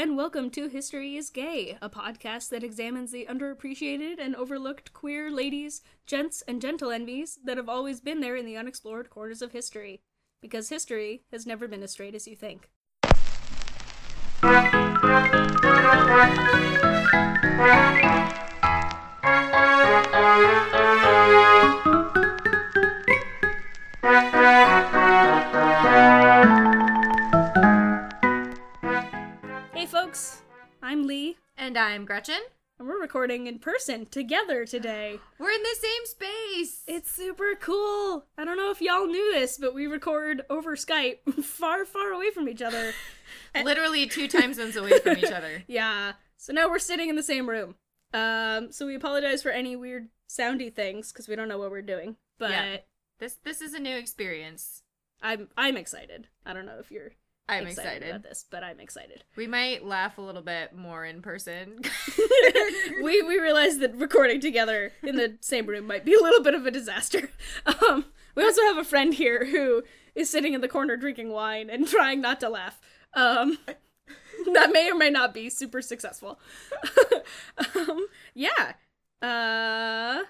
and welcome to History is Gay, a podcast that examines the underappreciated and overlooked queer ladies, gents, and gentle envies that have always been there in the unexplored corners of history. Because history has never been as straight as you think. folks, I'm Lee, And I'm Gretchen. and we're recording in person together today. We're in the same space. It's super cool. I don't know if y'all knew this, but we record over Skype far, far away from each other. literally two time zones away from each other. Yeah. So now we're sitting in the same room. Um, so we apologize for any weird soundy things because we don't know what we're doing. But Yeah. This this is a new experience. I'm I'm excited. I don't know if you're I'm excited, excited. about this, but I'm excited. We might laugh a little bit more in person. we we realized that recording together in the same room might be a little bit of a disaster. Um, we also have a friend here who is sitting in the corner drinking wine and trying not to laugh. Um, that may or may not be super successful. um, yeah. Uh,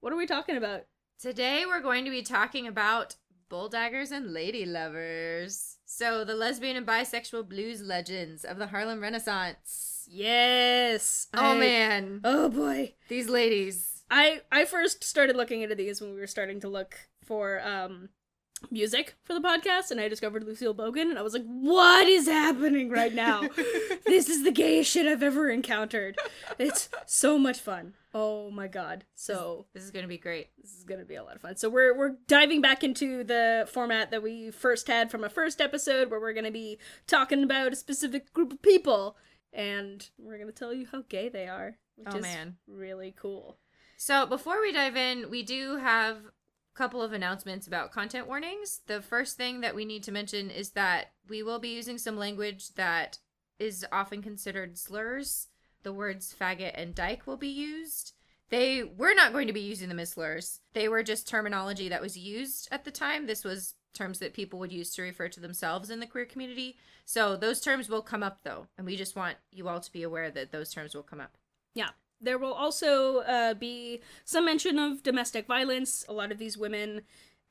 what are we talking about? Today we're going to be talking about bulldaggers and lady lovers. So the lesbian and bisexual blues legends of the Harlem Renaissance. Yes. Oh I- man, Oh boy. these ladies. I I first started looking into these when we were starting to look for um music for the podcast and I discovered Lucille Bogan and I was like, "What is happening right now? this is the gayest shit I've ever encountered. It's so much fun. Oh my god." So, This is going to be great. this is going to be a lot of fun. So we're we're diving back into the format that we first had from a first episode where we're going to be talking about a specific group of people and we're going to tell you how gay they are, which Oh, is man. really cool. So before we dive in, we do have couple of announcements about content warnings. The first thing that we need to mention is that we will be using some language that is often considered slurs. The words faggot and dyke will be used. They we're not going to be using them as slurs. They were just terminology that was used at the time. This was terms that people would use to refer to themselves in the queer community. So those terms will come up though, and we just want you all to be aware that those terms will come up. Yeah. There will also uh, be some mention of domestic violence. A lot of these women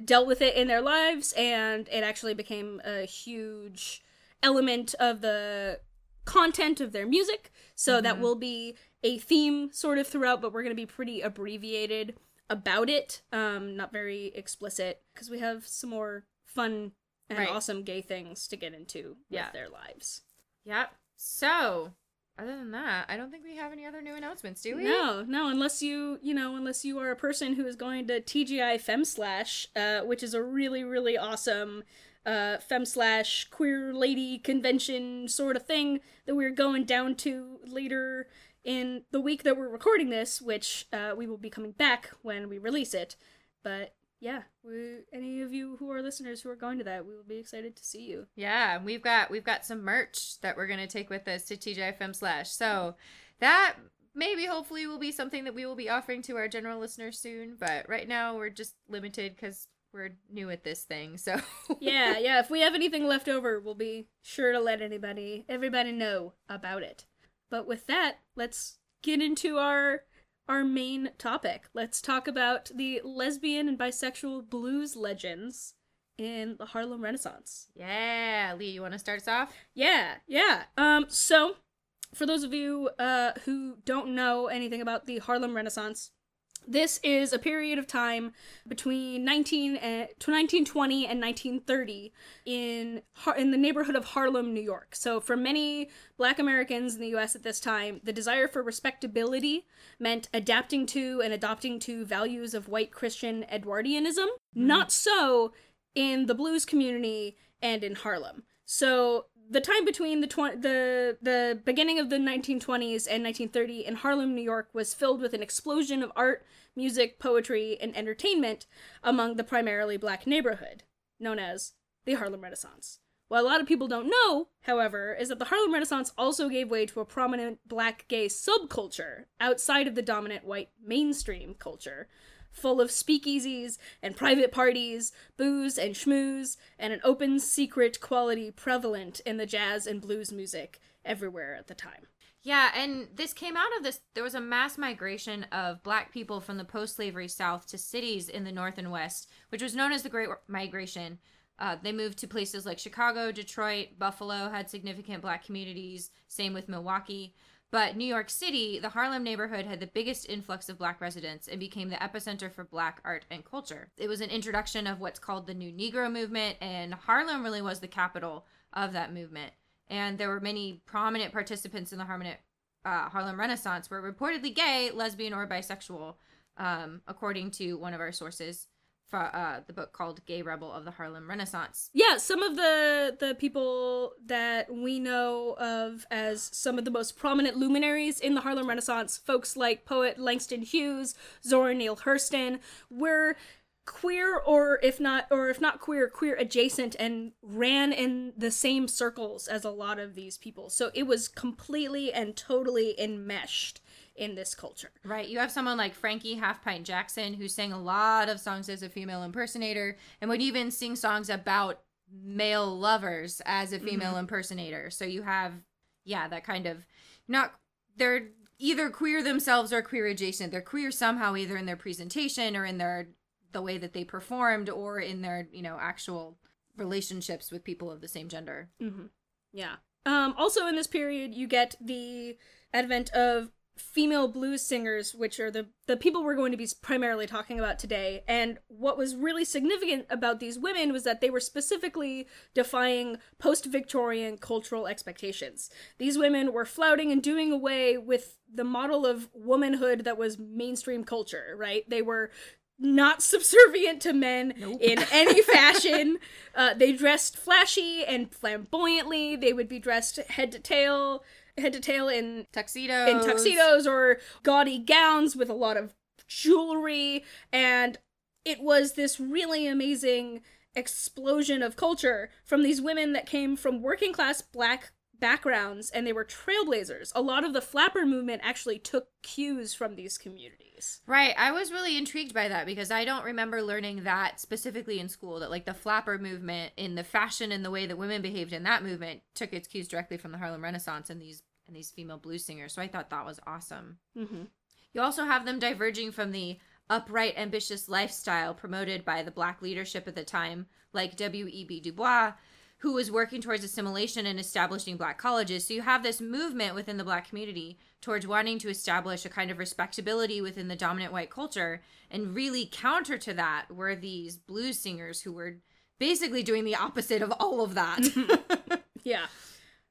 dealt with it in their lives, and it actually became a huge element of the content of their music. So that Mhm. will be a theme sort of throughout, but we're going to be pretty abbreviated about it. Um, not very explicit because we have some more fun and Right. awesome gay things to get into with their lives. Yep. So, other than that, I don't think we have any other new announcements, do we? No, no, unless you, you know, unless you are a person who is going to TGI Fem Slash, uh, which is a really, really awesome uh, Fem Slash queer lady convention sort of thing that we're going down to later in the week that we're recording this, which uh, we will be coming back when we release it. But yeah, we, any of you who are listeners who are going to that, we will be excited to see you. Yeah, and we've got we've got some merch that we're gonna take with us to TGIFM slash. So that maybe hopefully will be something that we will be offering to our general listeners soon. But right now we're just limited because we're new at this thing. So yeah, yeah. If we have anything left over, we'll be sure to let anybody, everybody know about it. But with that, let's get into our our main topic. Let's talk about the lesbian and bisexual blues legends in the Harlem Renaissance. yeah, Lee, you want to start us off? Yeah, yeah. Um, so for those of you uh, who don't know anything about the Harlem Renaissance, this is a period of time between 19 eh, and, to 1920 and 1930 in in the neighborhood of Harlem, New York. So for many Black Americans in the U.S. at this time, the desire for respectability meant adapting to and adopting to values of white Christian Edwardianism. Mm-hmm. Not so in the blues community and in Harlem. So the time between the the the beginning of the 1920s and 1930 in Harlem, New York, was filled with an explosion of art, music, poetry, and entertainment among the primarily black neighborhood, known as the Harlem Renaissance. What a lot of people don't know, however, is that the Harlem Renaissance also gave way to a prominent black gay subculture outside of the dominant white mainstream culture, full of speakeasies and private parties, booze and schmooze, and an open secret quality prevalent in the jazz and blues music everywhere at the time. Yeah, and this came out of this. There was a mass migration of black people from the post slavery South to cities in the North and West, which was known as the Great Migration. Uh, they moved to places like Chicago, Detroit, Buffalo had significant black communities, same with Milwaukee. But New York City, the Harlem neighborhood had the biggest influx of black residents and became the epicenter for black art and culture. It was an introduction of what's called the New Negro movement, and Harlem really was the capital of that movement. And there were many prominent participants in the Harlem, uh, Harlem Renaissance were reportedly gay, lesbian, or bisexual, um, according to one of our sources uh, the book called "Gay Rebel of the Harlem Renaissance." Yeah, some of the the people that we know of as some of the most prominent luminaries in the Harlem Renaissance, folks like poet Langston Hughes, Zora Neale Hurston, were queer or if not or if not queer queer adjacent and ran in the same circles as a lot of these people so it was completely and totally enmeshed in this culture Right. You have someone like Frankie Half Pint Jackson who sang a lot of songs as a female impersonator and would even sing songs about male lovers as a female impersonator. So you have, yeah, that kind of not, they're either queer themselves or queer adjacent. They're queer somehow, either in their presentation or in their, the way that they performed or in their, you know, actual relationships with people of the same gender. Yeah. Um, also in this period, you get the advent of female blues singers, which are the the people we're going to be primarily talking about today. And what was really significant about these women was that they were specifically defying post-Victorian cultural expectations. These women were flouting and doing away with the model of womanhood that was mainstream culture, right? They were not subservient to men in any fashion. Uh, they dressed flashy and flamboyantly. They would be dressed head to tail, head to tail in Tuxedos. in tuxedos or gaudy gowns with a lot of jewelry and it was this really amazing explosion of culture from these women that came from working class black backgrounds and they were trailblazers. A lot of the flapper movement actually took cues from these communities. Right. I was really intrigued by that because I don't remember learning that specifically in school that like the flapper movement in the fashion and the way that women behaved in that movement took its cues directly from the Harlem Renaissance and these and these female blues singers. So I thought that was awesome. Mm-hmm. You also have them diverging from the upright, ambitious lifestyle promoted by the black leadership at the time, like W.E.B. Du Bois, who was working towards assimilation and establishing black colleges. So you have this movement within the black community towards wanting to establish a kind of respectability within the dominant white culture. And really counter to that were these blues singers who were basically doing the opposite of all of that. Yeah.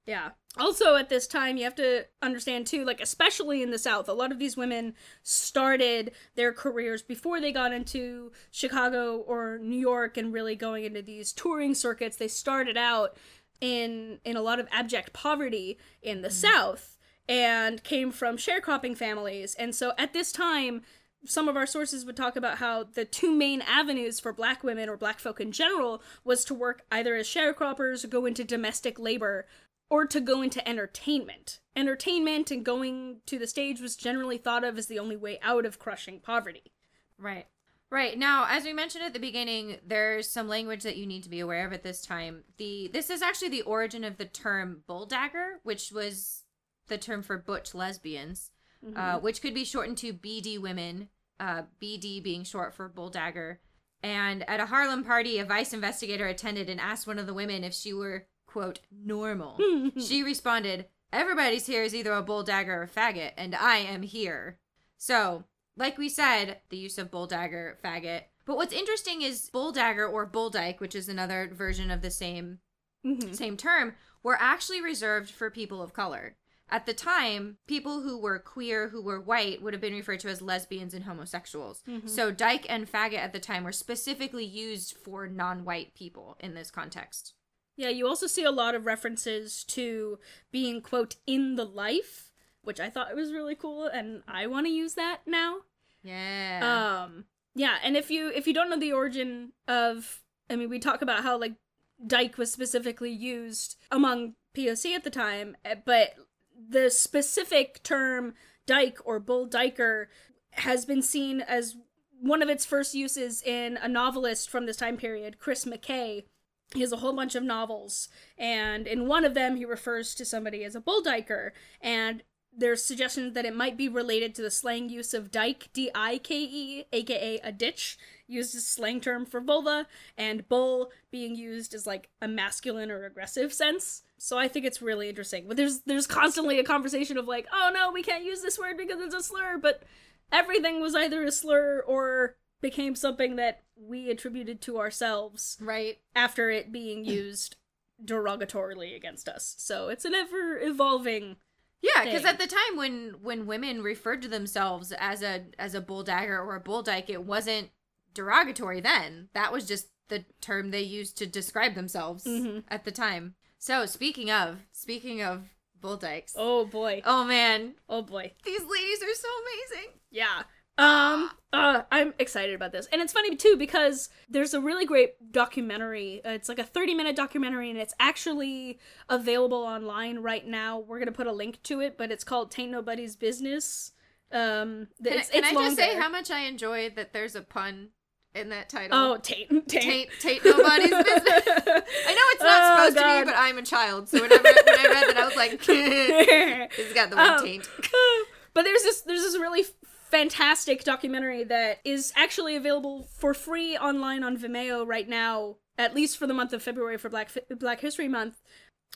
Yeah. Also, at this time, you have to understand too, like, especially in the South, a lot of these women started their careers before they got into Chicago or New York and really going into these touring circuits. They started out in in a lot of abject poverty in the mm-hmm. South and came from sharecropping families. And so at this time, some of our sources would talk about how the two main avenues for black women or black folk in general was to work either as sharecroppers or go into domestic labor or to go into entertainment. Entertainment and going to the stage was generally thought of as the only way out of crushing poverty. Right. Right. Now, as we mentioned at the beginning, there's some language that you need to be aware of at this time. The this is actually the origin of the term bulldagger, which was the term for butch lesbians, uh, which could be shortened to BD women, uh, BD being short for bulldagger. And at a Harlem party, a vice investigator attended and asked one of the women if she were, quote, normal. she responded, Everybody's here is either a bulldagger or faggot, and I am here. So, like we said, the use of bulldagger, faggot. But what's interesting is bulldagger or bulldyke, which is another version of the same mm-hmm. same term, were actually reserved for people of color. At the time, people who were queer, who were white, would have been referred to as lesbians and homosexuals. Mm-hmm. So, dyke and faggot at the time were specifically used for non white people in this context. Yeah, you also see a lot of references to being, quote, in the life, which I thought was really cool, and I want to use that now. Yeah. Um, yeah, and if you if you don't know the origin of, I mean, we talk about how like dyke was specifically used among POC at the time, eh, but the specific term dyke or bull dyker has been seen as one of its first uses in a novelist from this time period, Chris McKay. He has a whole bunch of novels, and in one of them, he refers to somebody as a bull diker, and there's suggestions that it might be related to the slang use of dike, D I K E, aka a ditch, used as slang term for vulva, and bull being used as like a masculine or aggressive sense. So I think it's really interesting. But there's there's constantly a conversation of like, oh no, we can't use this word because it's a slur, but everything was either a slur or became something that we attributed to ourselves Right. after it being used derogatorily against us. So it's an ever evolving Yeah, because at the time when when women referred to themselves as a as a bull dagger or a bull dyke, it wasn't derogatory then. That was just the term they used to describe themselves Mhm. at the time. So speaking of speaking of bull dykes, Oh boy. oh man, Oh boy. these ladies are so amazing. Yeah. Um uh I'm excited about this. And it's funny too because there's a really great documentary. Uh, it's like a 30-minute documentary and it's actually available online right now. We're going to put a link to it, but it's called Tain't Nobody's Business. Um Can, it's, can it's I just say how much I enjoy that there's a pun in that title? Oh, Taint Taint. Taint, taint nobody's business. I know it's not Oh, supposed to be, but I'm a child, so whenever when I read that, I was like, it's got the word Um, taint. but there's this there's this really fantastic documentary that is actually available for free online on Vimeo right now, at least for the month of February for Black Black History Month.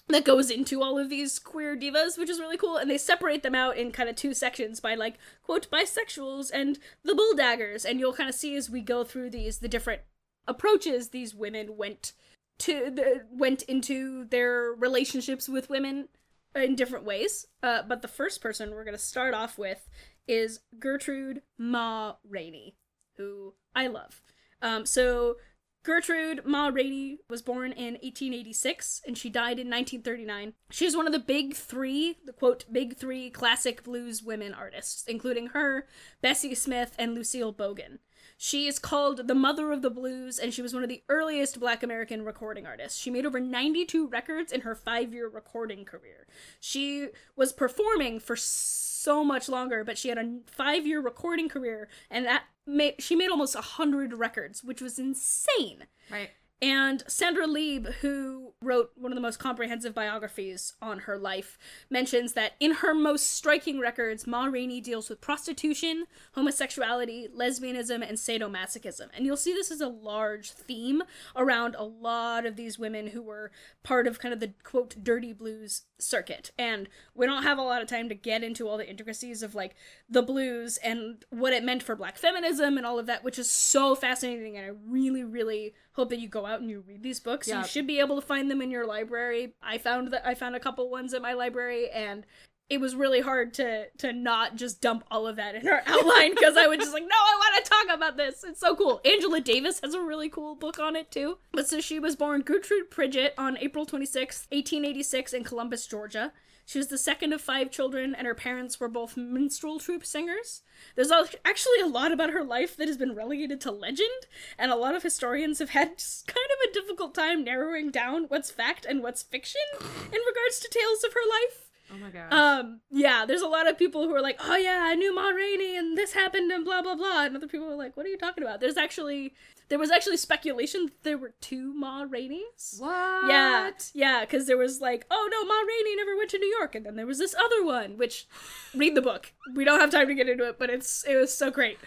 That goes into all of these queer divas, which is really cool, and they separate them out in kind of two sections by like quote bisexuals and the bulldaggers, and you'll kind of see as we go through these the different approaches these women went to the, went into their relationships with women in different ways. Uh, but the first person we're going to start off with is Gertrude Ma Rainey, who I love. Um, so Gertrude Ma Rainey was born in 1886 and she died in 1939. She's one of the big three, the quote, big three classic blues women artists, including her, Bessie Smith, and Lucille Bogan. She is called the mother of the blues, and she was one of the earliest black American recording artists. She made over 92 records in her five year recording career. She was performing for so much longer, but she had a five year recording career, and that made, she made almost 100 records, which was insane. Right. And Sandra Lieb, who wrote one of the most comprehensive biographies on her life, mentions that in her most striking records, Ma Rainey deals with prostitution, homosexuality, lesbianism, and sadomasochism. And you'll see this as a large theme around a lot of these women who were part of kind of the quote dirty blues circuit. And we don't have a lot of time to get into all the intricacies of like the blues and what it meant for black feminism and all of that, which is so fascinating. And I really, really hope that you go out and you read these books. Yeah. You should be able to find them in your library. I found that I found a couple ones at my library and it was really hard to to not just dump all of that in our outline because I was just like, no, I want to talk about this. It's so cool. Angela Davis has a really cool book on it too. But so she was born Gertrude Pridgett on April 26th, 1886 in Columbus, Georgia. She was the second of five children, and her parents were both minstrel troupe singers. There's actually a lot about her life that has been relegated to legend, and a lot of historians have had just kind of a difficult time narrowing down what's fact and what's fiction in regards to tales of her life. Oh my gosh. Um, yeah, there's a lot of people who are like, oh yeah, I knew Ma Rainey and this happened and blah blah blah, and other people are like, what are you talking about? There's actually there was actually speculation that there were two Ma Raineys. what? Yeah, yeah, because there was like, oh no, Ma Rainey never went to New York, and then there was this other one, which read the book. We don't have time to get into it, but it's it was so great.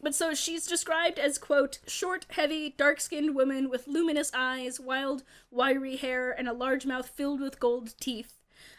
But so she's described as quote short, heavy, dark-skinned woman with luminous eyes, wild, wiry hair, and a large mouth filled with gold teeth.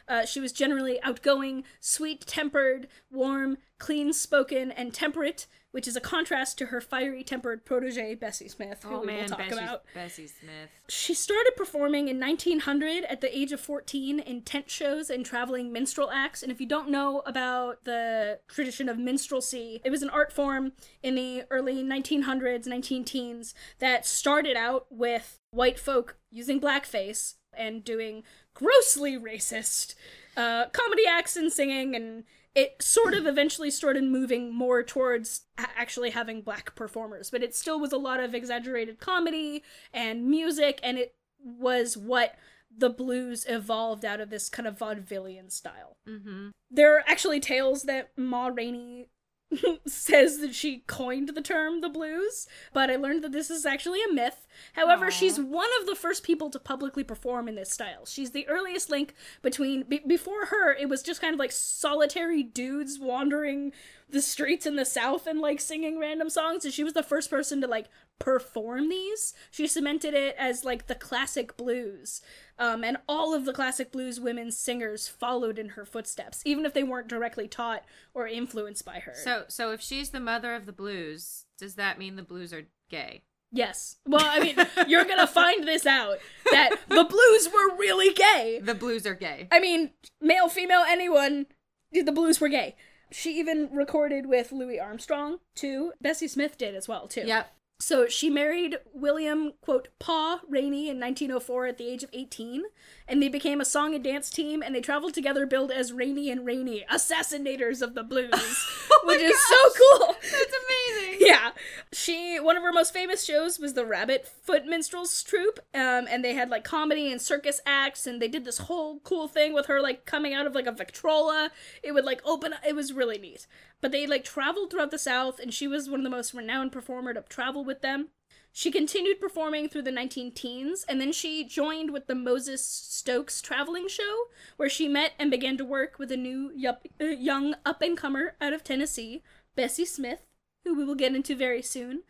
Uh, she was generally outgoing, sweet tempered, warm, clean spoken, and temperate, which is a contrast to her fiery tempered protege, Bessie Smith, who Oh we man, will talk Bessie, about. Bessie Smith. She started performing in 1900 at the age of 14 in tent shows and traveling minstrel acts. And if you don't know about the tradition of minstrelsy, it was an art form in the early 1900s, 19 teens that started out with white folk using blackface and doing grossly racist uh, comedy acts and singing and it sort of eventually started moving more towards actually having black performers but it still was a lot of exaggerated comedy and music and it was what the blues evolved out of this kind of vaudevillian style Mm-hmm. there are actually tales that Ma Rainey says that she coined the term the blues, but I learned that this is actually a myth. However, Aw. she's one of the first people to publicly perform in this style. She's the earliest link between be- before her it was just kind of like solitary dudes wandering the streets in the south and like singing random songs and she was the first person to like perform these. She cemented it as like the classic blues. Um, and all of the classic blues women singers followed in her footsteps, even if they weren't directly taught or influenced by her. So, so if she's the mother of the blues, does that mean the blues are gay? yes. Well, I mean, you're gonna find this out that the blues were really gay. The blues are gay. I mean, male, female, anyone, the blues were gay. She even recorded with Louis Armstrong too. Bessie Smith did as well too. Yep. So she married William, quote, Pa Rainey in 1904 at the age of 18, and they became a song and dance team, and they traveled together billed as Rainey and Rainey, assassinators of the blues, Oh which is gosh. so cool. That's amazing. Yeah. She, one of her most famous shows was the Rabbit Foot Minstrels Troupe, um, and they had like comedy and circus acts, and they did this whole cool thing with her like coming out of like a Victrola. It would like open, it was really neat. But they like traveled throughout the South, and she was one of the most renowned performer to travel with them. She continued performing through the 19 teens, and then she joined with the Moses Stokes traveling show, where she met and began to work with a new yup, uh, young up and comer out of Tennessee, Bessie Smith, who we will get into very soon.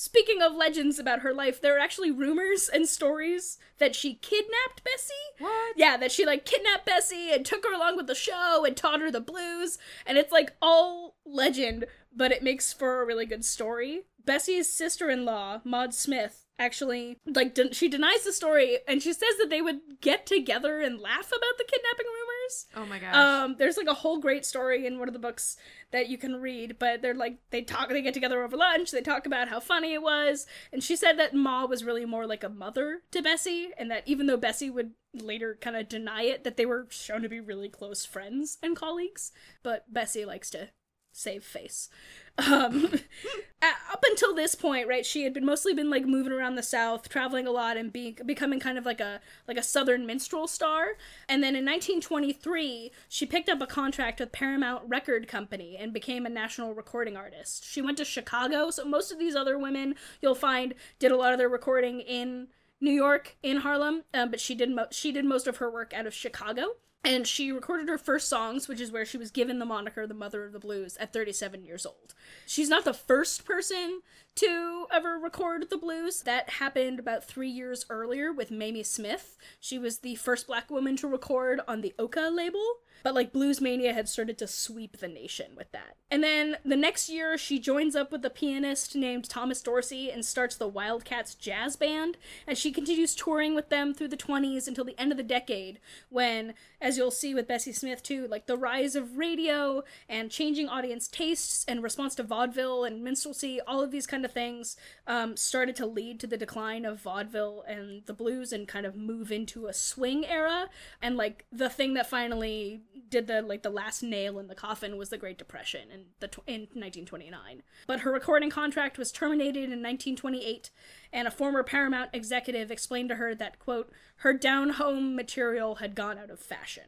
Speaking of legends about her life, there are actually rumors and stories that she kidnapped Bessie. What? Yeah, that she like kidnapped Bessie and took her along with the show and taught her the blues. And it's like all legend, but it makes for a really good story. Bessie's sister in law, Maud Smith, actually like den- she denies the story and she says that they would get together and laugh about the kidnapping rumors. Oh my gosh. Um, there's like a whole great story in one of the books that you can read, but they're like they talk, they get together over lunch, they talk about how funny it was, and she said that Ma was really more like a mother to Bessie, and that even though Bessie would later kind of deny it, that they were shown to be really close friends and colleagues, but Bessie likes to save face. Um, up until this point, right, she had been mostly been like moving around the South, traveling a lot, and being becoming kind of like a like a Southern minstrel star. And then in 1923, she picked up a contract with Paramount Record Company and became a national recording artist. She went to Chicago, so most of these other women you'll find did a lot of their recording in New York, in Harlem, um, but she did mo- she did most of her work out of Chicago. And she recorded her first songs, which is where she was given the moniker the Mother of the Blues at 37 years old. She's not the first person to ever record the blues. That happened about three years earlier with Mamie Smith. She was the first black woman to record on the OKeh label. But like Blues Mania had started to sweep the nation with that. And then the next year, she joins up with a pianist named Thomas Dorsey and starts the Wildcats Jazz Band. And she continues touring with them through the 20s until the end of the decade, when, as you'll see with Bessie Smith too, like the rise of radio and changing audience tastes and response to vaudeville and minstrelsy, all of these kind of things um, started to lead to the decline of vaudeville and the blues and kind of move into a swing era. And like the thing that finally did the like the last nail in the coffin was the Great Depression in the tw- in 1929. But her recording contract was terminated in 1928, and a former Paramount executive explained to her that quote her down home material had gone out of fashion.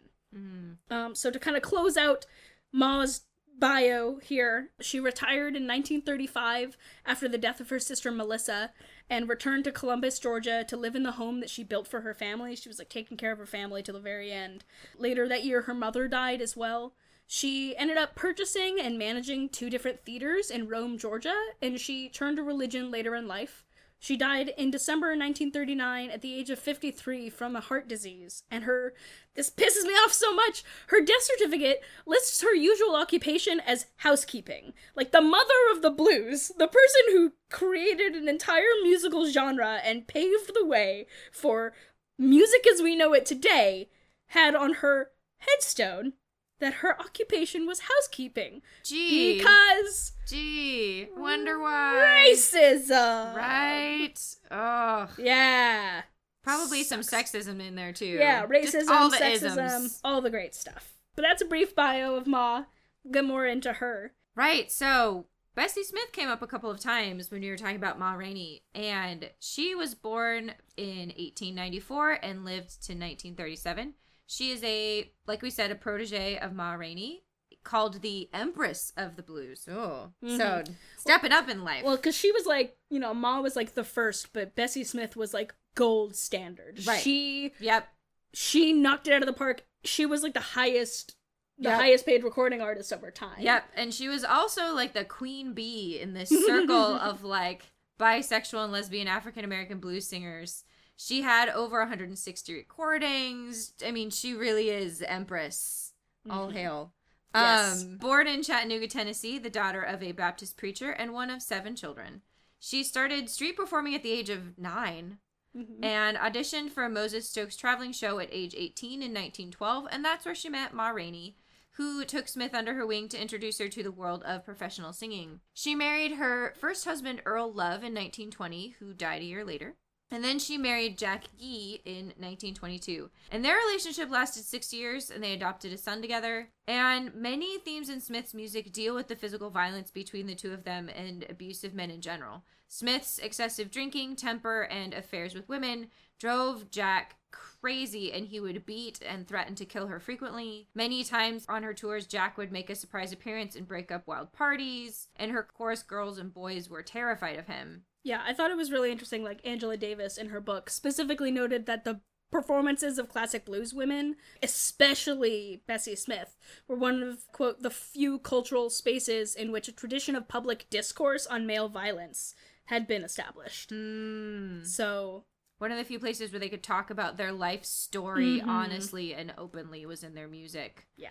Um, so to kind of close out Ma's bio here, she retired in 1935 after the death of her sister Melissa and returned to Columbus, Georgia to live in the home that she built for her family. She was like taking care of her family till the very end. Later that year, her mother died as well. She ended up purchasing and managing two different theaters in Rome, Georgia, and she turned to religion later in life. She died in December 1939 at the age of 53 from a heart disease, and her this pisses me off so much. Her death certificate lists her usual occupation as housekeeping. Like the mother of the blues, the person who created an entire musical genre and paved the way for music as we know it today, had on her headstone that her occupation was housekeeping Gee. because Gee. Wonder why. racism. Right. Oh. Yeah. Probably some sexism in there too. Yeah, Just racism, all the sexism, isms. all the great stuff. But that's a brief bio of Ma. Get more into her. Right. So Bessie Smith came up a couple of times when you were talking about Ma Rainey, and she was born in 1894 and lived to 1937. She is a, like we said, a protege of Ma Rainey. called the Empress of the Blues. Oh, Mhm. so stepping up in life. Well, because she was like, you know, Ma was like the first, but Bessie Smith was like gold standard. Right. She yep. she knocked it out of the park. She was like the highest, the Yep. highest paid recording artist of her time. Yep, and she was also like the queen bee in this circle of like bisexual and lesbian African American blues singers. She had over 160 recordings. I mean, she really is empress. All Mhm. hail. Yes. Um, born in Chattanooga, Tennessee, the daughter of a Baptist preacher and one of seven children. She started street performing at the age of nine Mhm. and auditioned for a Moses Stokes traveling show at age 18 in 1912, and that's where she met Ma Rainey, who took Smith under her wing to introduce her to the world of professional singing. She married her first husband, Earl Love, in 1920, who died a year later. And then she married Jack Gee in 1922. And their relationship lasted six years, and they adopted a son together. And many themes in Smith's music deal with the physical violence between the two of them and abusive men in general. Smith's excessive drinking, temper, and affairs with women drove Jack crazy, and he would beat and threaten to kill her frequently. Many times on her tours, Jack would make a surprise appearance and break up wild parties, and her chorus girls and boys were terrified of him. Yeah, I thought it was really interesting. Like Angela Davis in her book specifically noted that the performances of classic blues women, especially Bessie Smith, were one of, quote, the few cultural spaces in which a tradition of public discourse on male violence had been established. Hmm. So, One of the few places where they could talk about their life story Mhm. honestly and openly was in their music. yeah.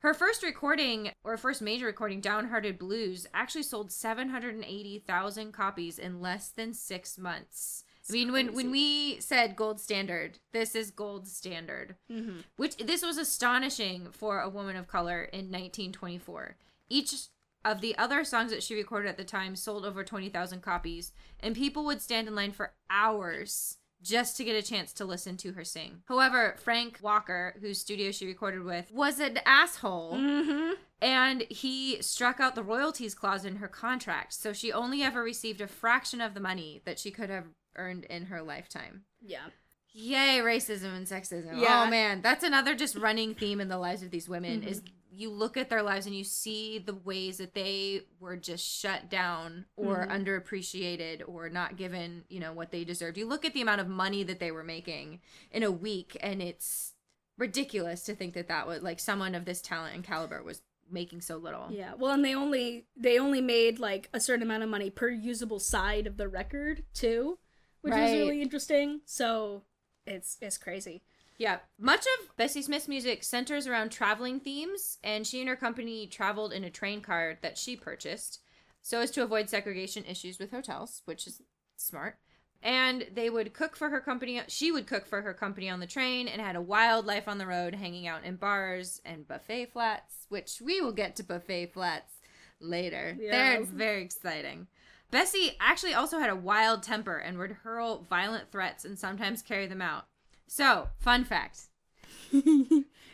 Her first recording, or first major recording, Downhearted Blues, actually sold 780,000 copies in less than six months. I mean, when, when we said gold standard, this is gold standard. Mm-hmm. Which this was astonishing for a woman of color in 1924. Each of the other songs that she recorded at the time sold over 20,000 copies, and people would stand in line for hours just to get a chance to listen to her sing. However, Frank Walker, whose studio she recorded with, was an asshole. Mm-hmm. And he struck out the royalties clause in her contract, so she only ever received a fraction of the money that she could have earned in her lifetime. Yeah. Yay, racism and sexism. Yeah. Oh man, that's another just running theme in the lives of these women Mhm. is you look at their lives and you see the ways that they were just shut down or Mhm. underappreciated or not given, you know, what they deserved. You look at the amount of money that they were making in a week and it's ridiculous to think that that was like someone of this talent and caliber was making so little. Yeah. Well, and they only they only made like a certain amount of money per usable side of the record too, which Right. was really interesting. So it's it's crazy. Yeah. Much of Bessie Smith's music centers around traveling themes, and she and her company traveled in a train car that she purchased so as to avoid segregation issues with hotels, which is smart. And they would cook for her company. She would cook for her company on the train and had a wild life on the road, hanging out in bars and buffet flats, which we will get to buffet flats later. Yeah. They're very exciting. Bessie actually also had a wild temper and would hurl violent threats and sometimes carry them out. So, fun fact. Do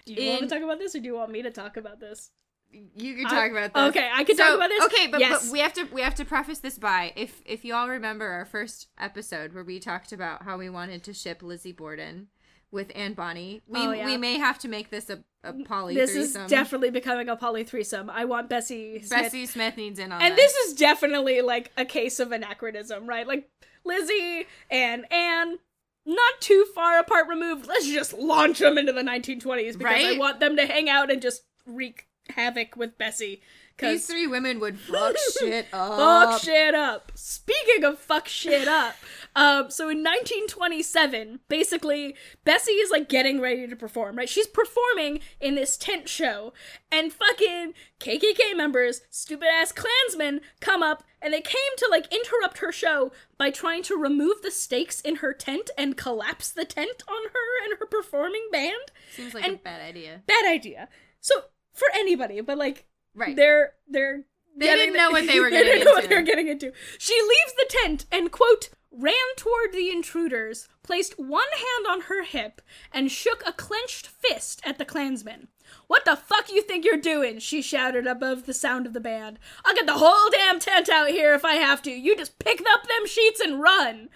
you want to talk about this, or do you want me to talk about this? You can I- talk about this. Okay, I can So, talk about this. Okay, but, Yes. but we have to we have to preface this by if if you all remember our first episode where we talked about how we wanted to ship Lizzie Borden with Anne Bonny, we Oh, yeah. we may have to make this a, a poly this threesome. is definitely becoming a poly threesome. I want Bessie Smith. Bessie Smith needs in on and this is definitely like a case of anachronism, right? Like Lizzie and Anne, not too far apart removed. Let's just launch them into the 1920s because I want them to hang out and just wreak havoc with Bessie. These three women would fuck shit up. fuck shit up. Speaking of fuck shit up, um, so in 1927, basically, Bessie is like getting ready to perform, right? She's performing in this tent show, and fucking KKK members, stupid ass Klansmen, come up and they came to like interrupt her show by trying to remove the stakes in her tent and collapse the tent on her and her performing band. Seems like a bad idea. Bad idea. So for anybody, but like Right. they're they're They didn't know what they were getting they didn't know what into. they were getting into. She leaves the tent and quote ran toward the intruders, placed one hand on her hip, and shook a clenched fist at the clansmen. What the fuck you think you're doing? She shouted above the sound of the band. I'll get the whole damn tent out here if I have to. You just pick up them sheets and run.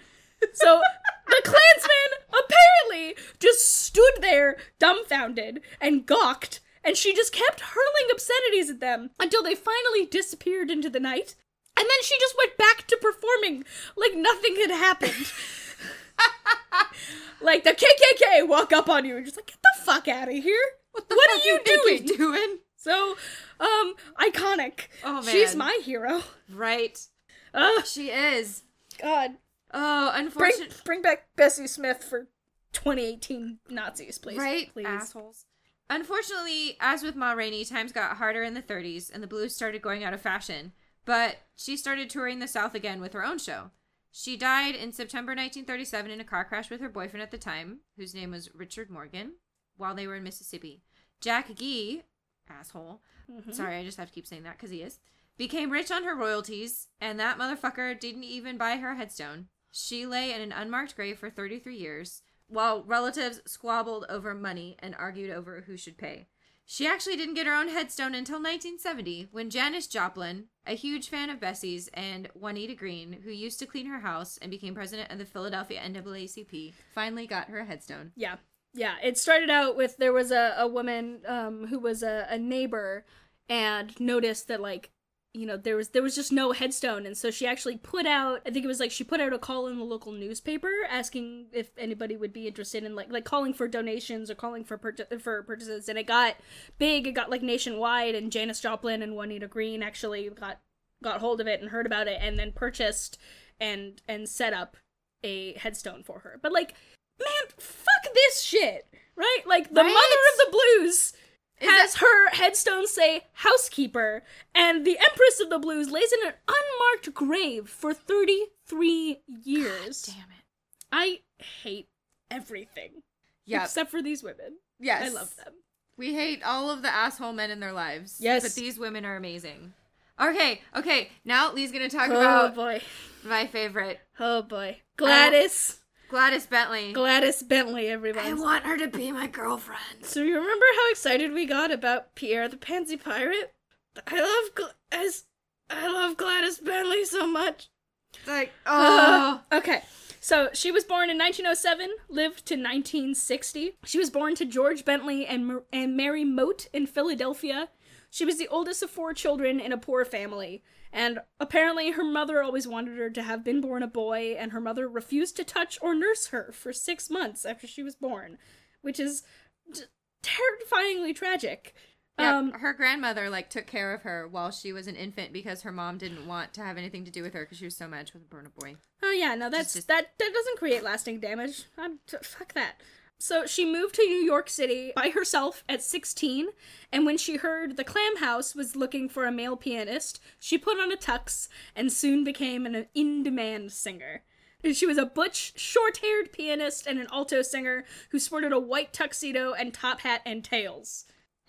So the clansmen apparently just stood there dumbfounded and gawked and she just kept hurling obscenities at them until they finally disappeared into the night. And then she just went back to performing like nothing had happened. like the KKK walk up on you and just like, get the fuck out of here. What the What fuck are you doing? doing? So, um, iconic. Oh man, She's my hero. right. Ugh, She is. God. Oh, Bring, bring back Bessie Smith for 2018 Nazis, please. Right, Please. assholes. Unfortunately, as with Ma Rainey, times got harder in the 30s and the blues started going out of fashion. But she started touring the South again with her own show. She died in September 1937 in a car crash with her boyfriend at the time, whose name was Richard Morgan, while they were in Mississippi. Jack Gee, asshole, Mhm. sorry, I just have to keep saying that because he is, became rich on her royalties, and that motherfucker didn't even buy her a headstone. She lay in an unmarked grave for 33 years, while relatives squabbled over money and argued over who should pay. She actually didn't get her own headstone until 1970, when Janis Joplin, a huge fan of Bessie's, and Juanita Green, who used to clean her house and became president of the Philadelphia NAACP, finally got her headstone. Yeah. Yeah. It started out with there was a, a woman um, who was a, a neighbor and noticed that like you know there was there was just no headstone. And so she actually put out i think it was like she put out a call in the local newspaper asking if anybody would be interested in like like calling for donations or calling for for purchases. And it got big. It got like nationwide. And Janis Joplin and Juanita Green actually got got hold of it and heard about it and then purchased and and set up a headstone for her. But like man fuck this shit right? Like the Right? mother of the blues has her headstone say housekeeper, and the Empress of the Blues lays in an unmarked grave for 33 years. Damn it. I hate everything Yeah. except for these women. Yes. I love them. We hate all of the asshole men in their lives. Yes. But these women are amazing. Okay, okay. Now Lee's gonna talk about Oh about boy. my favorite, Oh boy. Gladys. Gladys Bentley. Gladys Bentley, everybody. I want her to be my girlfriend. So you remember how excited we got about Pierre the Pansy Pirate? I love Gl- as I love Gladys Bentley so much. It's like, uh, oh, Okay. So she was born in 1907, lived to 1960. She was born to George Bentley and, Mar- and Mary Moat in Philadelphia. She was the oldest of four children in a poor family. And apparently, her mother always wanted her to have been born a boy, and her mother refused to touch or nurse her for six months after she was born, which is t- terrifyingly tragic. yeah. Um, her grandmother like took care of her while she was an infant because her mom didn't want to have anything to do with her because she was so mad with was born a boy. Oh yeah, no, that's just- that that doesn't create lasting damage. I'm, t- fuck that. So she moved to New York City by herself at 16, and when she heard the Clam House was looking for a male pianist, she put on a tux and soon became an in-demand singer. She was a butch, short-haired pianist and an alto singer who sported a white tuxedo and top hat and tails.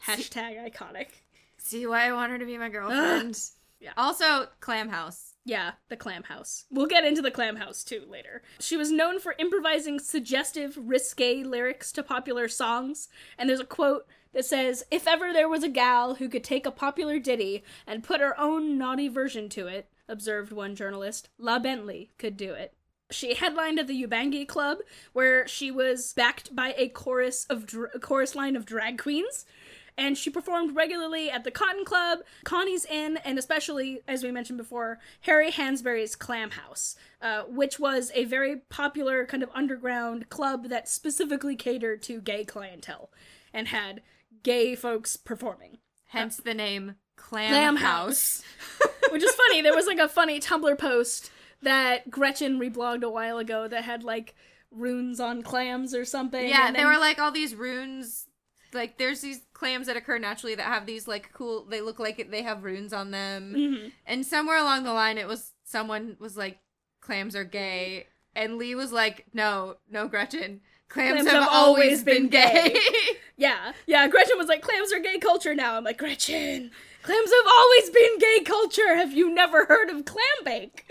Hashtag iconic. See why I want her to be my girlfriend. Yeah. Also, Clam House. Yeah, the Clam House. We'll get into the Clam House too later. She was known for improvising suggestive, risque lyrics to popular songs, and there's a quote that says, If ever there was a gal who could take a popular ditty and put her own naughty version to it, observed one journalist, La Bentley could do it. She headlined at the Ubangi Club, where she was backed by a chorus of dr- a chorus line of drag queens and she performed regularly at the Cotton Club, Connie's Inn, and especially, as we mentioned before, Harry Hansberry's Clam House, uh, which was a very popular kind of underground club that specifically catered to gay clientele and had gay folks performing. Hence the name Clam, Clam House. Which is funny. There was like a funny Tumblr post that Gretchen reblogged a while ago that had like runes on clams or something. Yeah, and there then- were like all these runes. Like there's these clams that occur naturally that have these like cool. They look like they have runes on them. Mhm. And somewhere along the line, it was someone was like, "Clams are gay," and Lee was like, "No, no, Gretchen, clams, Clams have, have always always been been gay." Yeah, yeah. Gretchen was like, "Clams are gay culture now." I'm like, Gretchen, clams have always been gay culture. Have you never heard of clam bake?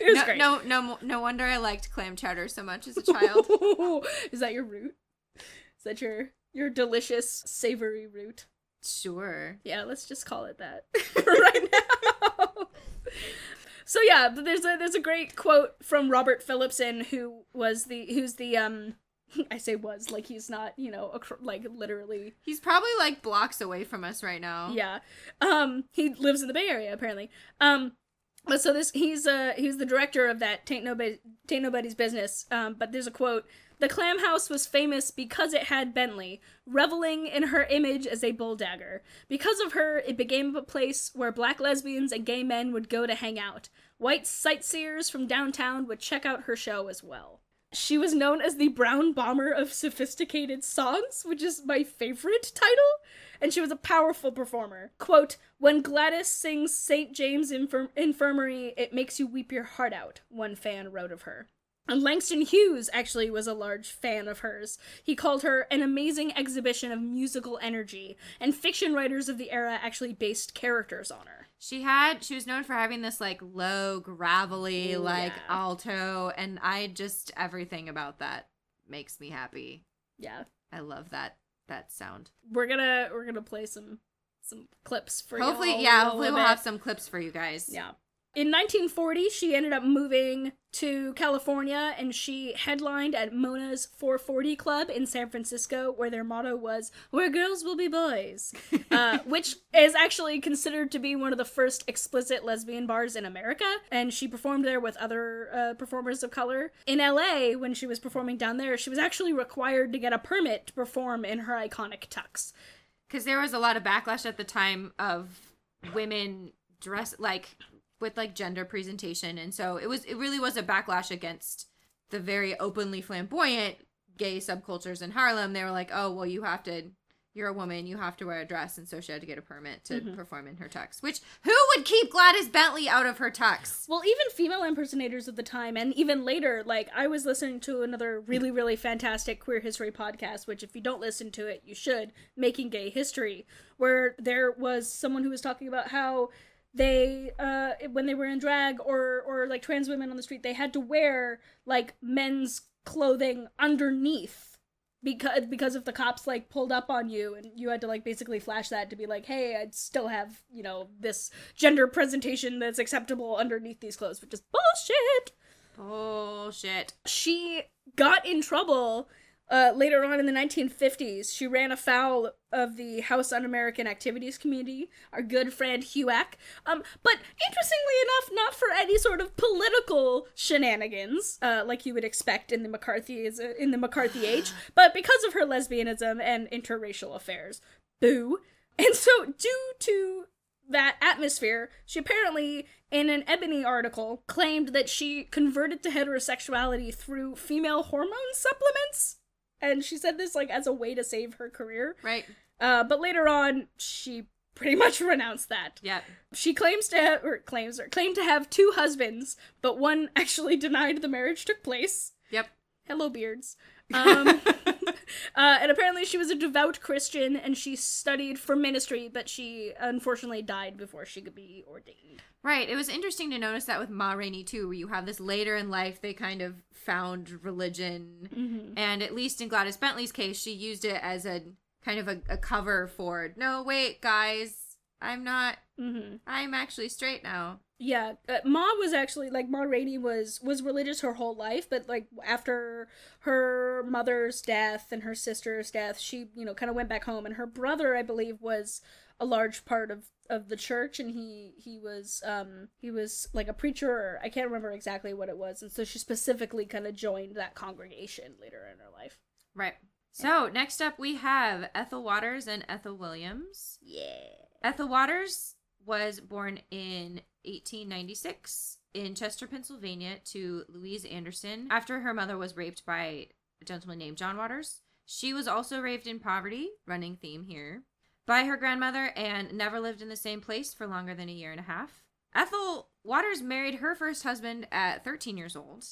it was no, great. no, no, no wonder I liked clam chowder so much as a child. Is that your root? Is that your your delicious savory root? sure. Yeah, let's just call it that right now. so yeah, there's a there's a great quote from Robert Philipson, who was the who's the um I say was like he's not, you know, acro- like literally. He's probably like blocks away from us right now. Yeah. Um, he lives in the Bay Area apparently. Um, but so this he's uh he's the director of that Taint Nobody Taint Nobody's Business. Um, but there's a quote. The Clam House was famous because it had Bentley, reveling in her image as a bulldagger. Because of her, it became a place where black lesbians and gay men would go to hang out. White sightseers from downtown would check out her show as well. She was known as the Brown Bomber of Sophisticated Songs, which is my favorite title, and she was a powerful performer. Quote, When Gladys sings St. James Infirm- Infirmary, it makes you weep your heart out, one fan wrote of her. And Langston Hughes actually was a large fan of hers. He called her an amazing exhibition of musical energy, and fiction writers of the era actually based characters on her. She had she was known for having this like low, gravelly, like yeah. alto, and I just everything about that makes me happy. Yeah. I love that that sound. We're gonna we're gonna play some some clips for hopefully, y'all yeah, hopefully we'll have some clips for you guys. Yeah. In 1940, she ended up moving to California and she headlined at Mona's 440 Club in San Francisco, where their motto was, Where girls will be boys, uh, which is actually considered to be one of the first explicit lesbian bars in America. And she performed there with other uh, performers of color. In LA, when she was performing down there, she was actually required to get a permit to perform in her iconic tux. because there was a lot of backlash at the time of women dress like with like gender presentation. And so it was it really was a backlash against the very openly flamboyant gay subcultures in harlem. They were like oh well you have to you're a woman you have to wear a dress. And so she had to get a permit to Mhm. perform in her tux which who would keep gladys bentley out of her tux? Well, even female impersonators of the time, and even later, like I was listening to another really, really fantastic queer history podcast, which if you don't listen to it, you should, Making Gay History, where there was someone who was talking about how they uh when they were in drag or or like trans women on the street they had to wear like men's clothing underneath because because if the cops like pulled up on you and you had to like basically flash that to be like hey i'd still have you know this gender presentation that's acceptable underneath these clothes which is bullshit. Bullshit. She got in trouble uh, later on in the 1950s. She ran afoul of the House Un-American Activities Committee, our good friend HUAC. Um, but interestingly enough, not for any sort of political shenanigans, uh, like you would expect in the McCarthy in the McCarthy age, but because of her lesbianism and interracial affairs. Boo. And so, due to that atmosphere, she apparently, in an Ebony article, claimed that she converted to heterosexuality through female hormone supplements. And she said this like as a way to save her career. right Uh, but later on, she pretty much renounced that. yeah She claims to have, or claims, or claimed to have two husbands, but one actually denied the marriage took place. yep Hello, beards. Um, uh, and apparently, she was a devout Christian and she studied for ministry, but she unfortunately died before she could be ordained. Right. It was interesting to notice that with Ma Rainey too, where you have this later in life they kind of found religion, Mm-hmm. and at least in Gladys Bentley's case, she used it as a kind of a, a cover for no, wait, guys, I'm not. Mm-hmm. I'm actually straight now. Yeah, uh, Ma was actually like Ma Rainey was was religious her whole life, but like after her mother's death and her sister's death, she you know kind of went back home, and her brother, I believe, was a large part of of the church, and he he was um he was like a preacher, or I can't remember exactly what it was, and so she specifically kind of joined that congregation later in her life. Right. So next up we have Ethel Waters and Ethel Williams. Yeah. Ethel Waters was born in 1896 in Chester, Pennsylvania, to Louise Anderson after her mother was raped by a gentleman named John Waters. She was also raised in poverty, running theme here, by her grandmother and never lived in the same place for longer than a year and a half. Ethel Waters married her first husband at 13 years old,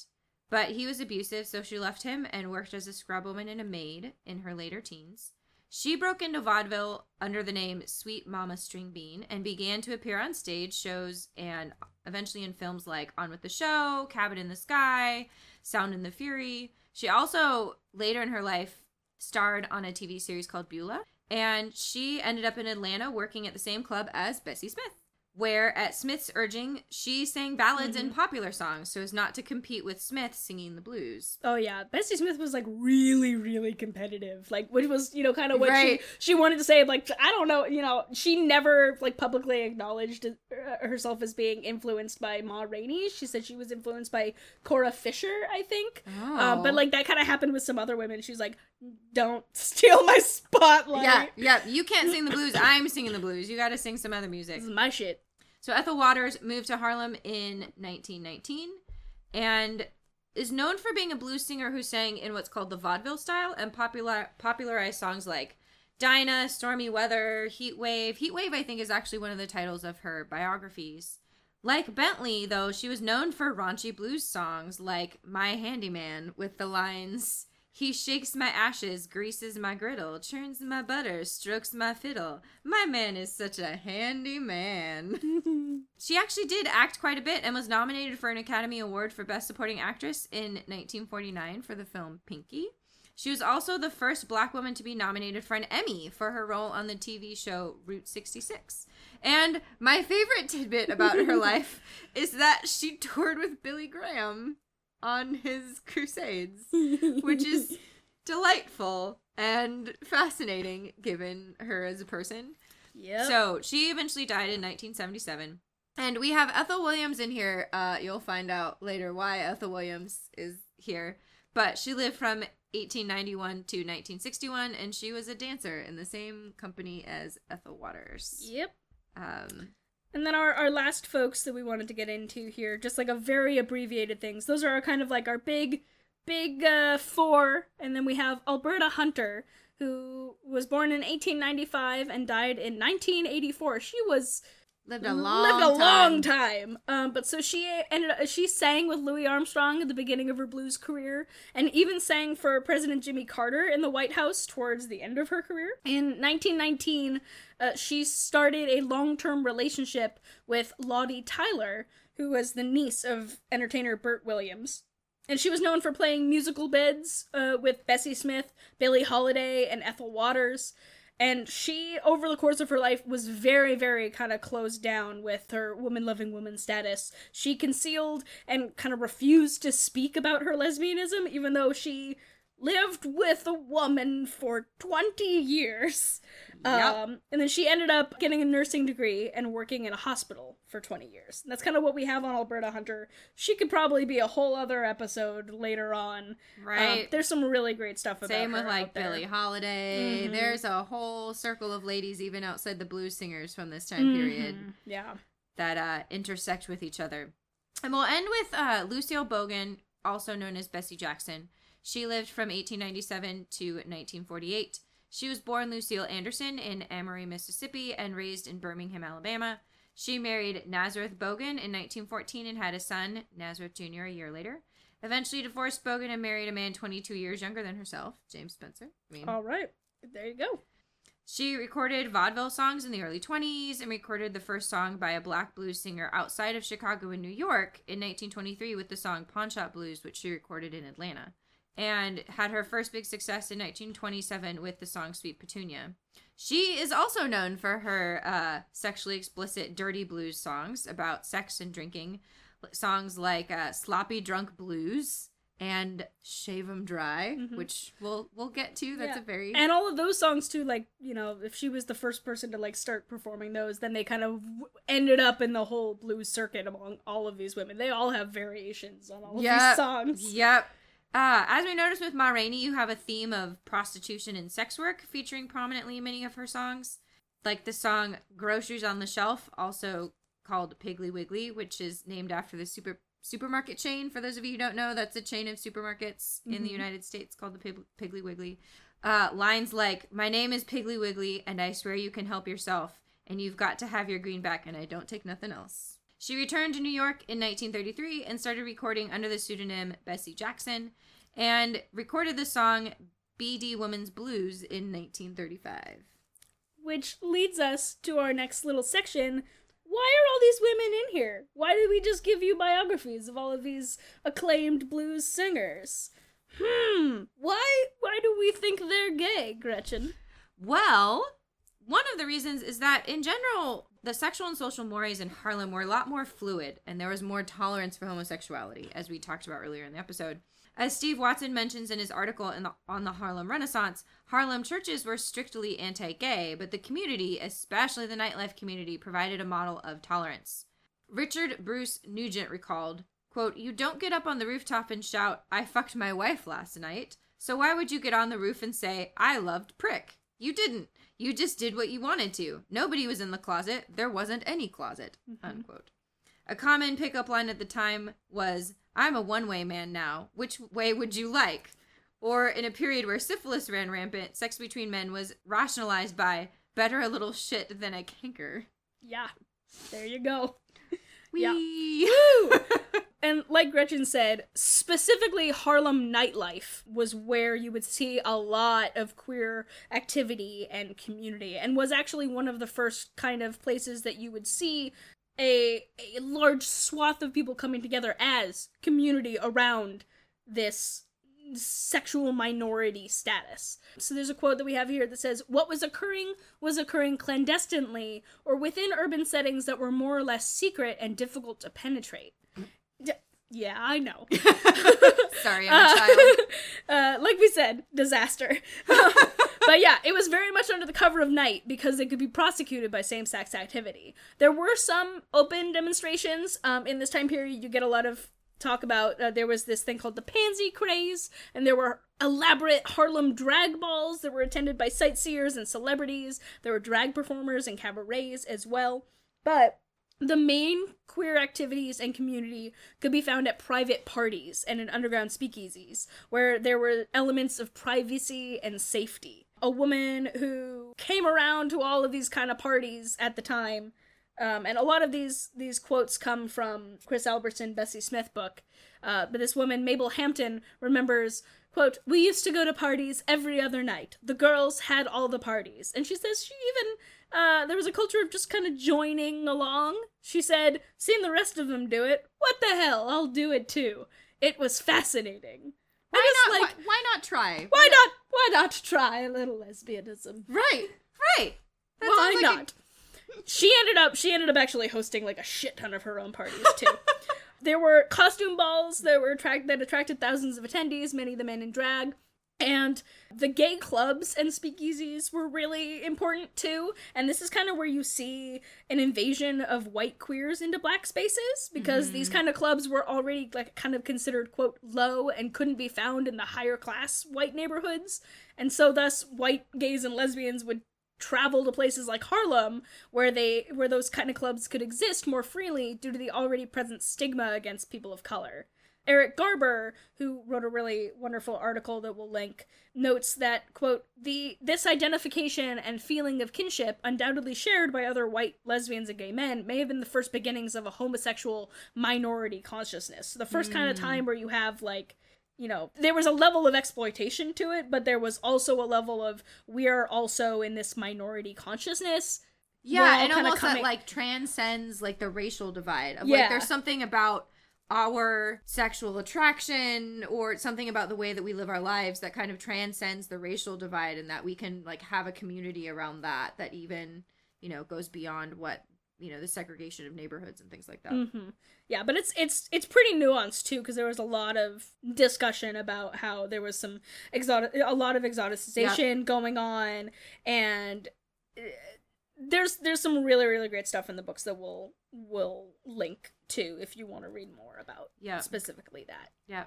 but he was abusive, so she left him and worked as a scrub woman and a maid in her later teens. She broke into vaudeville under the name Sweet Mama String Bean and began to appear on stage shows and eventually in films like On with the Show, Cabin in the Sky, Sound and the Fury. She also, later in her life, starred on a TV series called Beulah, and she ended up in Atlanta working at the same club as Bessie Smith. Where, at Smith's urging, she sang ballads and popular songs so as not to compete with Smith singing the blues. Oh yeah, Bessie Smith was like really, really competitive. Like, which was you know kind of what Right. she she wanted to say. Like, I don't know, you know, she never like publicly acknowledged uh, herself as being influenced by Ma Rainey. She said she was influenced by Cora Fisher, I think. Um, but Oh. like that kind of happened with some other women. She's like, don't steal my spotlight. yeah, yeah, you can't sing the blues. I'm singing the blues. You got to sing some other music. This is my shit. So Ethel Waters moved to Harlem in 1919 and is known for being a blues singer who sang in what's called the vaudeville style and popular popularized songs like Dinah, Stormy Weather, Heat Wave. Heat Wave, I think, is actually one of the titles of her biographies. Like Bentley, though, she was known for raunchy blues songs like My Handyman with the lines He shakes my ashes, greases my griddle, churns my butter, strokes my fiddle. My man is such a handy man. She actually did act quite a bit and was nominated for an Academy Award for Best Supporting Actress in 1949 for the film Pinky. She was also the first black woman to be nominated for an Emmy for her role on the TV show Route 66. And my favorite tidbit about her life is that she toured with Billy Graham on his crusades, which is delightful and fascinating given her as a person. Yeah. So she eventually died in 1977. And we have Ethel Williams in here. Uh, you'll find out later why Ethel Williams is here. But she lived from 1891 to 1961, and she was a dancer in the same company as Ethel Waters. yep. Um, And then our, our last folks that we wanted to get into here, just like a very abbreviated things. Those are our kind of like our big, big uh, four. And then we have Alberta Hunter, who was born in 1895 and died in 1984. She was lived a long lived a time. long time. Um, but so she ended up, she sang with Louis Armstrong at the beginning of her blues career, and even sang for President Jimmy Carter in the White House towards the end of her career. In 1919, uh, she started a long-term relationship with Lottie Tyler, who was the niece of entertainer Bert Williams. And she was known for playing musical beds uh, with Bessie Smith, Billie Holiday, and Ethel Waters. And she, over the course of her life, was very, very kind of closed down with her woman loving woman status. She concealed and kind of refused to speak about her lesbianism, even though she lived with a woman for 20 years. Yep. Um, and then she ended up getting a nursing degree and working in a hospital for 20 years. And that's kind of what we have on Alberta Hunter. She could probably be a whole other episode later on. Um, Right. there's some really great stuff about Same with like. Billie Holiday. Mhm. There's a whole circle of ladies, even outside the blues singers from this time period. Mhm. Yeah. that uh, intersect with each other. And we'll end with uh, Lucille Bogan, also known as Bessie Jackson. She lived from 1897 to 1948. She was born Lucille Anderson in Amory, Mississippi, and raised in Birmingham, Alabama. She married Nazareth Bogan in 1914 and had a son, Nazareth Jr., a year later. Eventually divorced Bogan and married a man 22 years younger than herself, James Spencer. I mean, All right. There you go. she recorded vaudeville songs in the early 20s and recorded the first song by a black blues singer outside of Chicago and New York in 1923 with the song Pawn Shop Blues, which she recorded in Atlanta, and had her first big success in 1927 with the song Sweet Petunia. She is also known for her uh, sexually explicit dirty blues songs about sex and drinking, songs like uh, Sloppy Drunk Blues and Shave 'em Dry, Mhm. which we'll we'll get to. That's Yeah. a very And all of those songs too, like you know, if she was the first person to like start performing those, then they kind of ended up in the whole blues circuit among all of these women. They all have variations on all of Yep. these songs. Yep. Uh, as we noticed with Ma Rainey, you have a theme of prostitution and sex work featuring prominently in many of her songs. Like the song Groceries on the Shelf, also called Piggly Wiggly, which is named after the super supermarket chain. For those of you who don't know, that's a chain of supermarkets in the Mhm. United States called the Pig- Piggly Wiggly. Uh, lines like, My name is Piggly Wiggly, and I swear you can help yourself, and you've got to have your greenback, and I don't take nothing else. She returned to New York in 1933 and started recording under the pseudonym Bessie Jackson and recorded the song BD Woman's Blues in 1935. Which leads us to our next little section. Why are all these women in here? Why did we just give you biographies of all of these acclaimed blues singers? Hmm. Why why do we think they're gay, Gretchen? Well, one of the reasons is that in general, the sexual and social mores in Harlem were a lot more fluid and there was more tolerance for homosexuality, as we talked about earlier in the episode. As Steve Watson mentions in his article in the, on the Harlem Renaissance, Harlem churches were strictly anti gay, but the community, especially the nightlife community, provided a model of tolerance. Richard Bruce Nugent recalled, quote, You don't get up on the rooftop and shout, I fucked my wife last night. So why would you get on the roof and say, I loved Prick? You didn't. You just did what you wanted to. Nobody was in the closet. There wasn't any closet. Mm-hmm. Unquote. A common pickup line at the time was, I'm a one way man now. Which way would you like? Or in a period where syphilis ran rampant, sex between men was rationalized by better a little shit than a canker. Yeah. There you go. Wee. Woo! And like Gretchen said, specifically Harlem nightlife was where you would see a lot of queer activity and community, and was actually one of the first kind of places that you would see a, a large swath of people coming together as community around this sexual minority status. So there's a quote that we have here that says, What was occurring was occurring clandestinely or within urban settings that were more or less secret and difficult to penetrate. Yeah, I know. Sorry, I'm a child. uh, like we said, disaster. but yeah, it was very much under the cover of night because it could be prosecuted by same sex activity. There were some open demonstrations. Um, in this time period, you get a lot of talk about uh, there was this thing called the pansy craze and there were elaborate harlem drag balls that were attended by sightseers and celebrities there were drag performers and cabarets as well but the main queer activities and community could be found at private parties and in underground speakeasies, where there were elements of privacy and safety. A woman who came around to all of these kind of parties at the time, um, and a lot of these these quotes come from Chris Albertson, Bessie Smith book. Uh, but this woman, Mabel Hampton, remembers quote we used to go to parties every other night the girls had all the parties and she says she even uh, there was a culture of just kind of joining along. She said, Seen the rest of them do it. What the hell? I'll do it too. It was fascinating. Why not? like, why, why not try? why not? Why not try a little lesbianism? Right, right. That Why like a- not? She ended up. She ended up actually hosting like a shit ton of her own parties too. there were costume balls that were attract that attracted thousands of attendees, many of the men in drag. And the gay clubs and speakeasies were really important too. And this is kind of where you see an invasion of white queers into black spaces because these mm-hmm. kind of clubs were already like kind of considered quote low and couldn't be found in the higher class white neighborhoods. And so thus white gays and lesbians would travel to places like Harlem where they where those kind of clubs could exist more freely due to the already present stigma against people of color. Eric Garber, who wrote a really wonderful article that we'll link, notes that quote the this identification and feeling of kinship undoubtedly shared by other white lesbians and gay men may have been the first beginnings of a homosexual minority consciousness. The first kind of hmm. time where you have like you know, there was a level of exploitation to it, but there was also a level of we are also in this minority consciousness. Yeah, and almost coming- that like transcends like the racial divide. Of Yeah. like there's something about our sexual attraction or something about the way that we live our lives that kind of transcends the racial divide and that we can like have a community around that that even, you know, goes beyond what, you know, the segregation of neighborhoods and things like that. hmm Yeah, but it's it's it's pretty nuanced too because there was a lot of discussion about how there was some exotic, a lot of exoticization going on, and uh, there's there's some really really great stuff in the books that we'll will link to if you want to read more about Yeah. specifically that. Yeah.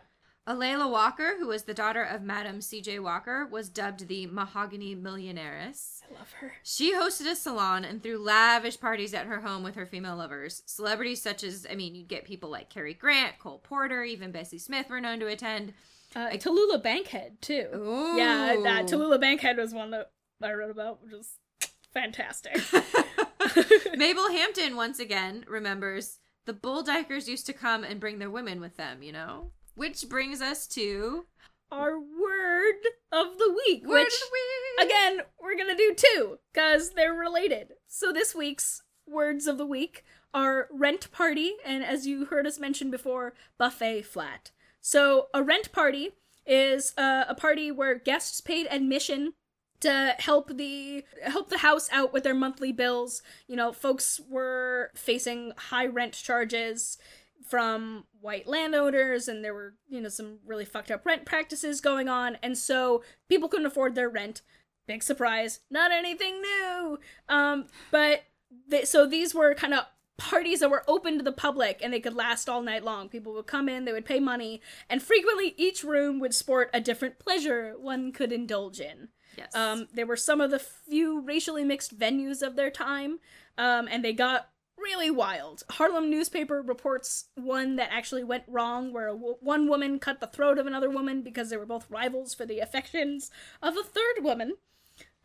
A'Lelia Walker, who was the daughter of Madame C.J. Walker, was dubbed the Mahogany Millionairess. I love her. She hosted a salon and threw lavish parties at her home with her female lovers. Celebrities such as, I mean, you'd get people like Cary Grant, Cole Porter, even Bessie Smith were known to attend. Uh, Tallulah Bankhead too. Ooh. Yeah, that Tallulah Bankhead was one that I wrote about, which is fantastic. Mabel Hampton, once again, remembers the Bull Dykers used to come and bring their women with them, you know? Which brings us to Our word of the week, Word which the Week. again we're gonna do two because they're related. So this week's words of the week are rent party and, as you heard us mention before, buffet flat. So a rent party is uh, a party where guests paid admission to help the help the house out with their monthly bills. You know, folks were facing high rent charges from white landowners and there were, you know, some really fucked up rent practices going on and so people couldn't afford their rent. Big surprise, not anything new. Um but they, so these were kind of parties that were open to the public and they could last all night long. People would come in, they would pay money, and frequently each room would sport a different pleasure one could indulge in. Yes. Um, they were some of the few racially mixed venues of their time, um, and they got really wild. Harlem newspaper reports one that actually went wrong, where one woman cut the throat of another woman because they were both rivals for the affections of a third woman.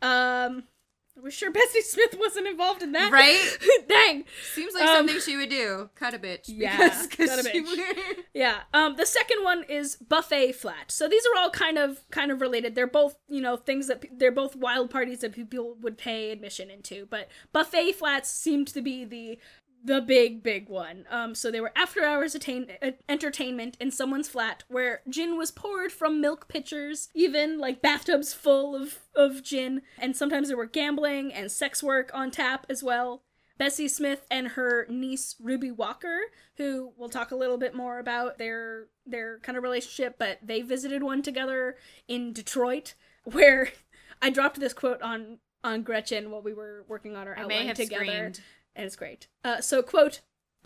Um, we're sure Bessie Smith wasn't involved in that, Right? Dang. Seems like Um, something she would do. Cut a bitch. Yeah, because- 'cause cut a bitch. would- Yeah. Um, the second one is buffet flat. So these are all kind of kind of related. They're both you know things that they're both wild parties that people would pay admission into. But buffet flats seemed to be the the big big one. Um, so they were after hours attain- uh, entertainment in someone's flat where gin was poured from milk pitchers, even like bathtubs full of of gin, and sometimes there were gambling and sex work on tap as well. Bessie Smith and her niece Ruby Walker, who we'll talk a little bit more about their their kind of relationship, but they visited one together in Detroit, where I dropped this quote on on Gretchen while we were working on our I outline may have together, screamed. And it's great. Uh, so quote.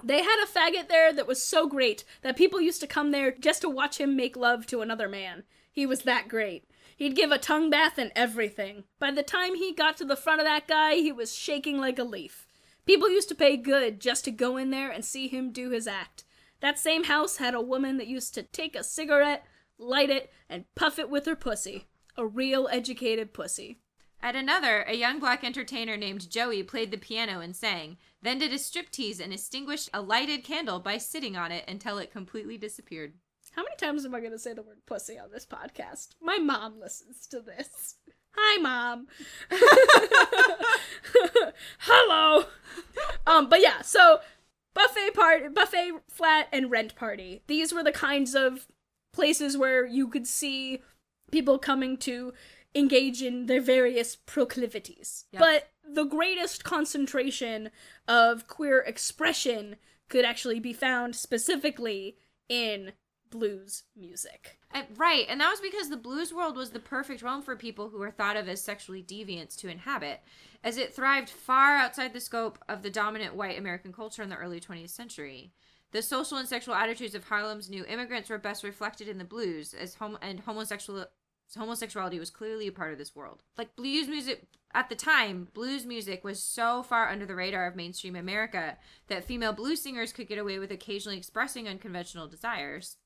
They had a faggot there that was so great that people used to come there just to watch him make love to another man. He was that great. He'd give a tongue bath and everything. By the time he got to the front of that guy, he was shaking like a leaf. People used to pay good just to go in there and see him do his act. That same house had a woman that used to take a cigarette, light it, and puff it with her pussy. A real educated pussy. At another, a young black entertainer named Joey played the piano and sang, then did a striptease and extinguished a lighted candle by sitting on it until it completely disappeared. How many times am I going to say the word pussy on this podcast? My mom listens to this. Hi, mom. Hello. Um, but yeah, so buffet part, buffet flat, and rent party. These were the kinds of places where you could see people coming to engage in their various proclivities. Yeah. But the greatest concentration of queer expression could actually be found specifically in blues music. Right, and that was because the blues world was the perfect realm for people who were thought of as sexually deviants to inhabit, as it thrived far outside the scope of the dominant white American culture in the early 20th century. The social and sexual attitudes of Harlem's new immigrants were best reflected in the blues, as hom- and homosexual homosexuality was clearly a part of this world. Like blues music at the time, blues music was so far under the radar of mainstream America that female blues singers could get away with occasionally expressing unconventional desires.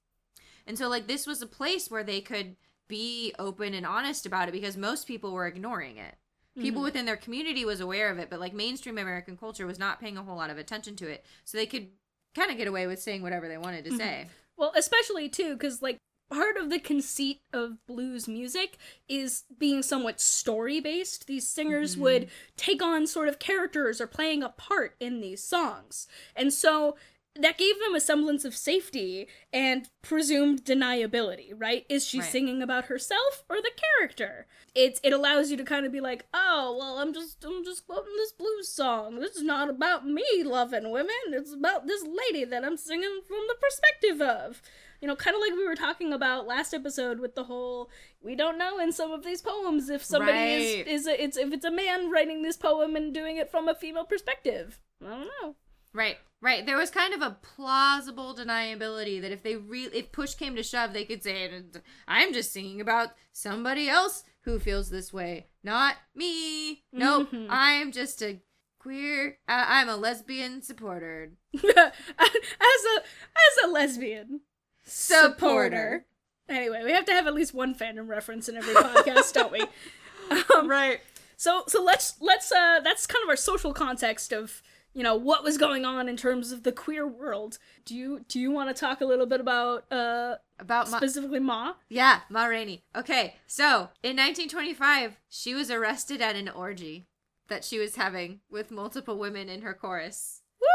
And so like this was a place where they could be open and honest about it because most people were ignoring it. People Mhm. within their community was aware of it, but like mainstream American culture was not paying a whole lot of attention to it. So they could kind of get away with saying whatever they wanted to Mhm. say. Well, especially too, because like part of the conceit of blues music is being somewhat story based. These singers Mhm. would take on sort of characters or playing a part in these songs. And so that gave them a semblance of safety and presumed deniability, right? Is she Right. singing about herself or the character? It it allows you to kind of be like, "Oh, well, I'm just I'm just quoting this blues song. This is not about me loving women. It's about this lady that I'm singing from the perspective of." You know, kind of like we were talking about last episode with the whole we don't know in some of these poems if somebody Right. is is a, it's if it's a man writing this poem and doing it from a female perspective. I don't know. Right, right. There was kind of a plausible deniability that if they really if push came to shove, they could say, "I'm just singing about somebody else who feels this way, not me." Nope, Mhm. I'm just a queer. Uh, I'm a lesbian supporter. as a as a lesbian Supporter. Anyway, we have to have at least one fandom reference in every podcast, don't we? Um, right. So so let's let's uh that's kind of our social context of you know what was going on in terms of the queer world. Do you do you want to talk a little bit about uh About my specifically Ma? yeah, Ma Rainey. Okay, so in 1925, she was arrested at an orgy that she was having with multiple women in her chorus. Woo!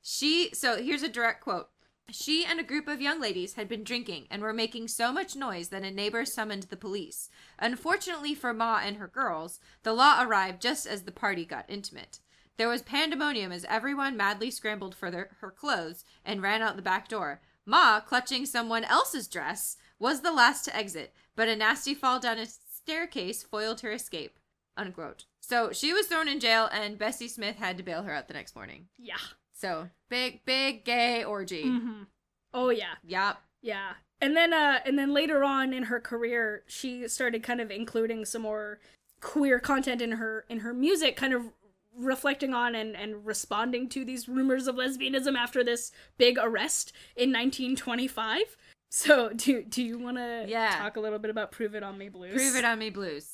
She so here's a direct quote. She and a group of young ladies had been drinking and were making so much noise that a neighbor summoned the police. Unfortunately for Ma and her girls, the law arrived just as the party got intimate. There was pandemonium as everyone madly scrambled for their, her clothes and ran out the back door. Ma, clutching someone else's dress, was the last to exit, but a nasty fall down a staircase foiled her escape. Unquote. So she was thrown in jail, and Bessie Smith had to bail her out the next morning. Yeah. So big, big gay orgy. hmm Oh yeah. Yep. Yeah. And then uh and then later on in her career, she started kind of including some more queer content in her in her music, kind of reflecting on and, and responding to these rumors of lesbianism after this big arrest in 1925. So do do you want to Yeah. talk a little bit about "Prove It on Me Blues"? Prove it on me, blues.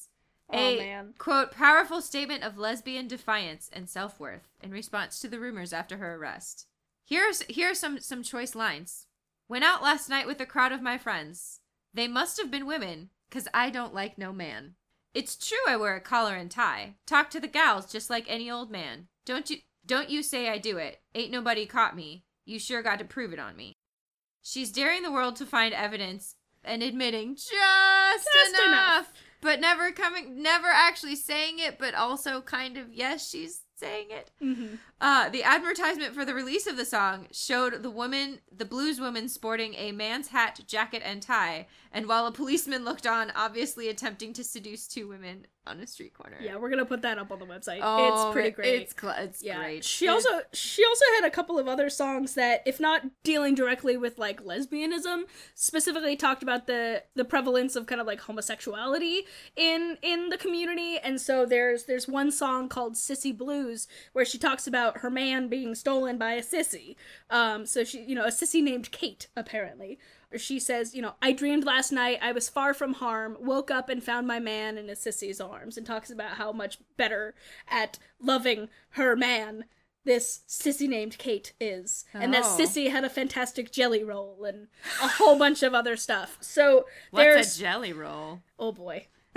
Oh, a man. quote powerful statement of lesbian defiance and self-worth in response to the rumors after her arrest. Here's here are some some choice lines. Went out last night with a crowd of my friends. They must have been women, cause I don't like no man. It's true I wear a collar and tie. Talk to the gals just like any old man. Don't you don't you say I do it. Ain't nobody caught me. You sure got to prove it on me. She's daring the world to find evidence and admitting just, Just enough, enough. But never coming never actually saying it but also kind of yes she's saying it hmm uh, the advertisement for the release of the song showed the woman, the blues woman, sporting a man's hat, jacket, and tie, and while a policeman looked on, obviously attempting to seduce two women on a street corner. Yeah, we're gonna put that up on the website. Oh, it's pretty great. It's cl- it's yeah. great. She It's- also she also had a couple of other songs that, if not dealing directly with like lesbianism, specifically talked about the the prevalence of kind of like homosexuality in in the community. And so there's there's one song called "Sissy Blues" where she talks about her man being stolen by a sissy. Um, so she you know a sissy named Kate apparently. She says, you know, I dreamed last night I was far from harm, woke up and found my man in a sissy's arms, and talks about how much better at loving her man this sissy named Kate is. And that Oh. sissy had a fantastic jelly roll and a whole bunch of other stuff. So What's there's a jelly roll? oh boy.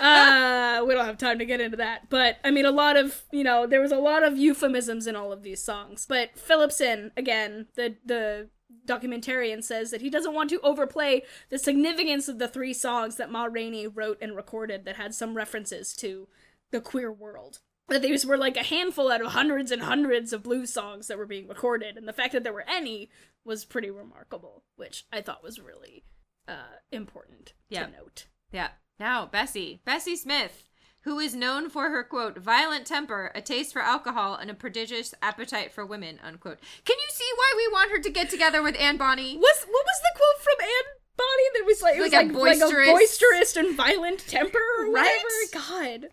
uh, we don't have time to get into that. But I mean, a lot of you know, there was a lot of euphemisms in all of these songs. But Philipson, again, the the documentarian says that he doesn't want to overplay the significance of the three songs that Ma Rainey wrote and recorded that had some references to the queer world. That these were like a handful out of hundreds and hundreds of blues songs that were being recorded, and the fact that there were any was pretty remarkable, which I thought was really uh, important Yeah. to note. Yeah. Now, Bessie. Bessie Smith, who is known for her, quote, violent temper, a taste for alcohol, and a prodigious appetite for women, unquote. Can you see why we want her to get together with Anne Bonny? Was what was the quote from Anne Bonny that was like it was Like a like, like a boisterous- boisterous and violent temper or Right? whatever? God.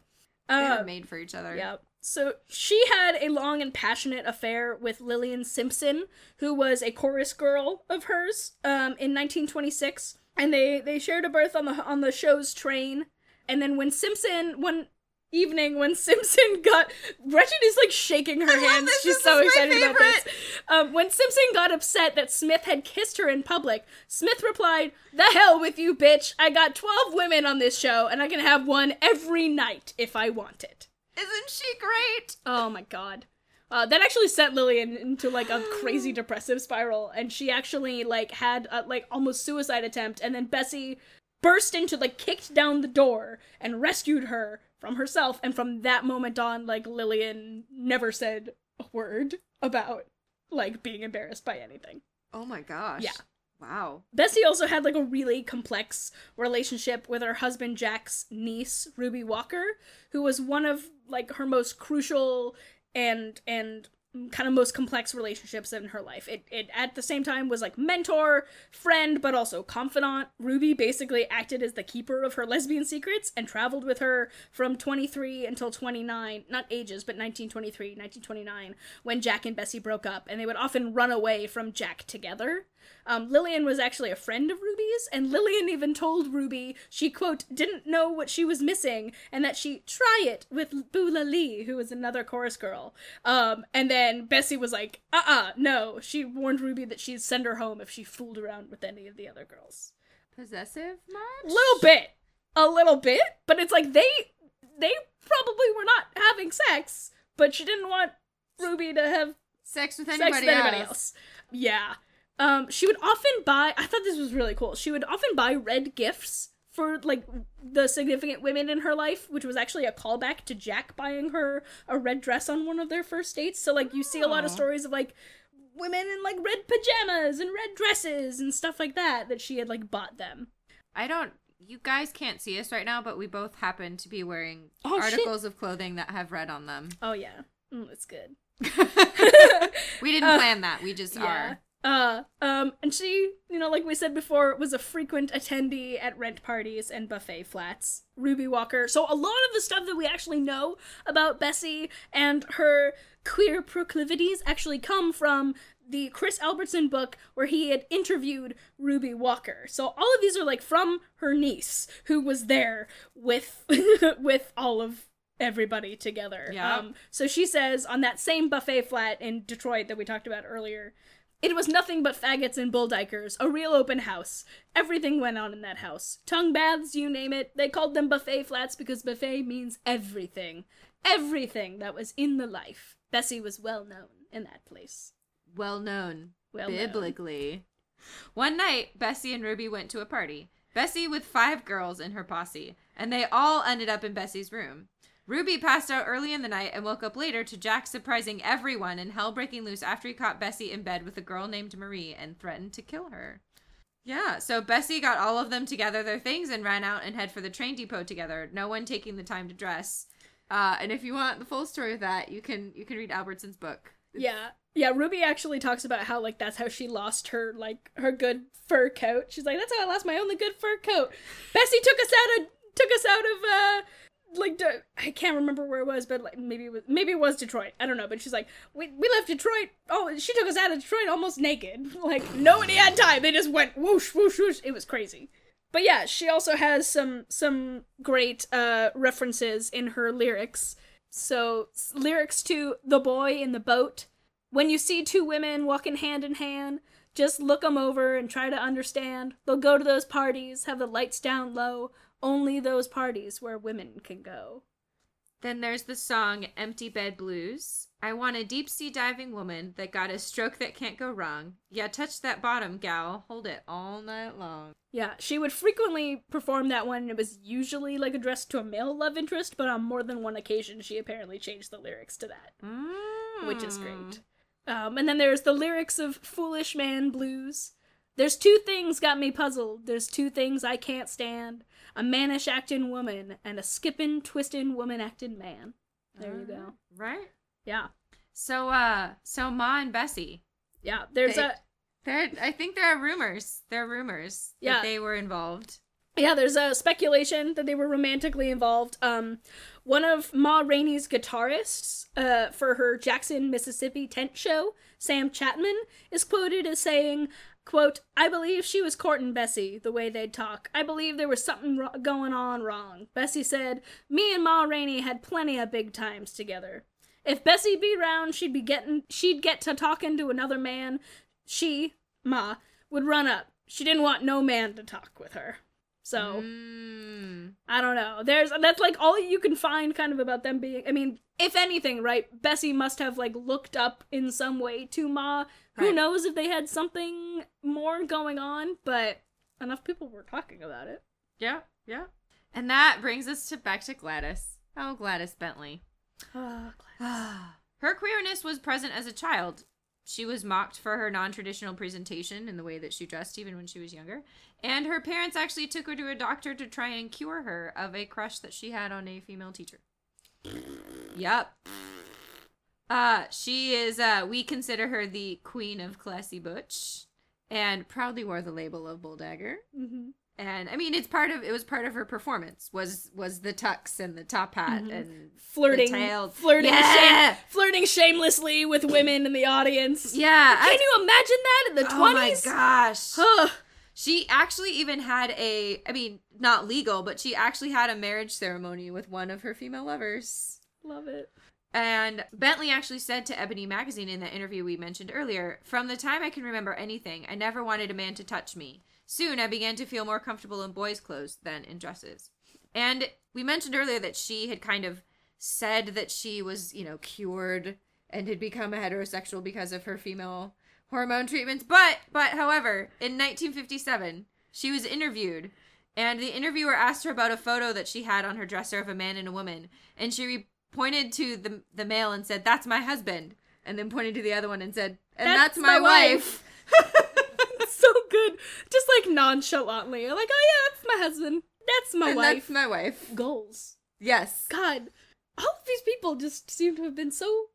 They were Um, made for each other. yeah. So she had a long and passionate affair with Lillian Simpson, who was a chorus girl of hers, um, in 1926, and they they shared a berth on the on the show's train. And then when Simpson one evening when Simpson got Gretchen is like shaking her hands. this. She's This so excited about this. Um, when Simpson got upset that Smith had kissed her in public, Smith replied, "The hell with you, bitch! I got twelve women on this show, and I can have one every night if I want it." Isn't she great? Oh my god. Uh, that actually sent Lillian into like a crazy depressive spiral, and she actually like had a like almost suicide attempt, and then Bessie burst into like kicked down the door and rescued her from herself, and from that moment on, like Lillian never said a word about like being embarrassed by anything. Oh my gosh. Yeah. Wow. Bessie also had like a really complex relationship with her husband Jack's niece Ruby Walker, who was one of like her most crucial and and kind of most complex relationships in her life. It it at the same time was like mentor, friend, but also confidant. Ruby basically acted as the keeper of her lesbian secrets and traveled with her from 23 until 29, not ages, but 1923, 1929 when Jack and Bessie broke up and they would often run away from Jack together. Um, Lillian was actually a friend of Ruby's, and Lillian even told Ruby she, quote, didn't know what she was missing, and that she try it with Bula Lee, who was another chorus girl. Um, and then Bessie was like, uh uh no. She warned Ruby that she'd send her home if she fooled around with any of the other girls. Possessive much? A little bit. A little bit, but it's like they they probably were not having sex, but she didn't want Ruby to have Sex with sex anybody, with anybody else. else. Yeah. Um, she would often buy. I thought this was really cool. She would often buy red gifts for like the significant women in her life, which was actually a callback to Jack buying her a red dress on one of their first dates. So like you see a lot of stories of like women in like red pajamas and red dresses and stuff like that that she had like bought them. I don't. You guys can't see us right now, but we both happen to be wearing Oh, shit. articles of clothing that have red on them. Oh yeah, mm, it's good. we didn't Uh, plan that. We just yeah. are. Uh, um, and she, you know, like we said before, was a frequent attendee at rent parties and buffet flats. Ruby Walker. So a lot of the stuff that we actually know about Bessie and her queer proclivities actually come from the Chris Albertson book where he had interviewed Ruby Walker. So all of these are like from her niece who was there with with all of everybody together. Yeah. Um, so she says on that same buffet flat in Detroit that we talked about earlier, it was nothing but faggots and bulldikers, a real open house. Everything went on in that house. Tongue baths, you name it. They called them buffet flats because buffet means everything. Everything that was in the life. Bessie was well known in that place. Well known. Well known. biblically. One night, Bessie and Ruby went to a party. Bessie with five girls in her posse, and they all ended up in Bessie's room. Ruby passed out early in the night and woke up later to Jack surprising everyone and hell breaking loose after he caught Bessie in bed with a girl named Marie and threatened to kill her. Yeah, so Bessie got all of them together their things and ran out and head for the train depot together, no one taking the time to dress. Uh, and if you want the full story of that, you can you can read Albertson's book. Yeah. Yeah, Ruby actually talks about how like that's how she lost her like her good fur coat. She's like, that's how I lost my only good fur coat. Bessie took us out of took us out of uh like I can't remember where it was, but like maybe it was maybe it was Detroit. I don't know, but she's like, we we left Detroit. Oh, she took us out of Detroit almost naked. Like nobody had time. They just went whoosh whoosh whoosh. It was crazy. But yeah, she also has some some great uh references in her lyrics. So lyrics to "The Boy in the Boat." When you see two women walking hand in hand, just look 'em over and try to understand. They'll go to those parties, have the lights down low. Only those parties where women can go. Then there's the song Empty Bed Blues. I want a deep sea diving woman that got a stroke that can't go wrong. Yeah, touch that bottom, gal. Hold it all night long. Yeah, she would frequently perform that one. and It was usually like addressed to a male love interest, but on more than one occasion, she apparently changed the lyrics to that. which is Mm. great. Um, and then there's the lyrics of Foolish Man Blues. There's two things got me puzzled. There's two things I can't stand a mannish acting woman and a skipping, twisting woman actin' man. There you go. Right? Yeah. So, uh, so Ma and Bessie. Yeah. There's They- a. There, I think there are rumors. There are rumors Yeah. that they were involved. Yeah, there's a speculation that they were romantically involved. Um, one of Ma Rainey's guitarists uh, for her Jackson, Mississippi tent show, Sam Chapman, is quoted as saying, quote, I believe she was courting Bessie, the way they'd talk. I believe there was something ro- going on wrong. Bessie said, me and Ma Rainey had plenty of big times together. If Bessie be round, she'd be getting, she'd get to talking to another man. She, Ma, would run up. She didn't want no man to talk with her. So, Mm. I don't know. There's that's like all you can find kind of about them being I mean, if anything, right, Bessie must have like looked up in some way to Ma. Who Right. knows if they had something more going on, but enough people were talking about it. Yeah, yeah. And that brings us to back to Gladys. Oh, Gladys Bentley. Oh, her queerness was present as a child. She was mocked for her non traditional presentation and the way that she dressed, even when she was younger. And her parents actually took her to a doctor to try and cure her of a crush that she had on a female teacher. Yep. Uh, she is, uh, we consider her the queen of classy butch and proudly wore the label of Bulldagger. hmm And I mean, it's part of, it was part of her performance was, was the tux and the top hat Mhm. and flirting, flirting, Yeah! shame, flirting shamelessly with women in the audience. Yeah. Can I- you imagine that in the Oh my twenties? gosh. Ugh. She actually even had a, I mean, not legal, but she actually had a marriage ceremony with one of her female lovers. Love it. And Bentley actually said to Ebony Magazine in that interview we mentioned earlier From the time I can remember anything, I never wanted a man to touch me. Soon I began to feel more comfortable in boys' clothes than in dresses. And we mentioned earlier that she had kind of said that she was, you know, cured and had become a heterosexual because of her female hormone treatments. But but however, in 1957, she was interviewed and the interviewer asked her about a photo that she had on her dresser of a man and a woman, and she re- pointed to the the male and said, "That's my husband," and then pointed to the other one and said, "And that's, That's my, my wife." so good. Just like nonchalantly. Like, oh yeah, that's my husband. That's my and wife. that's my wife. Goals. Yes. God, all of these people just seem to have been so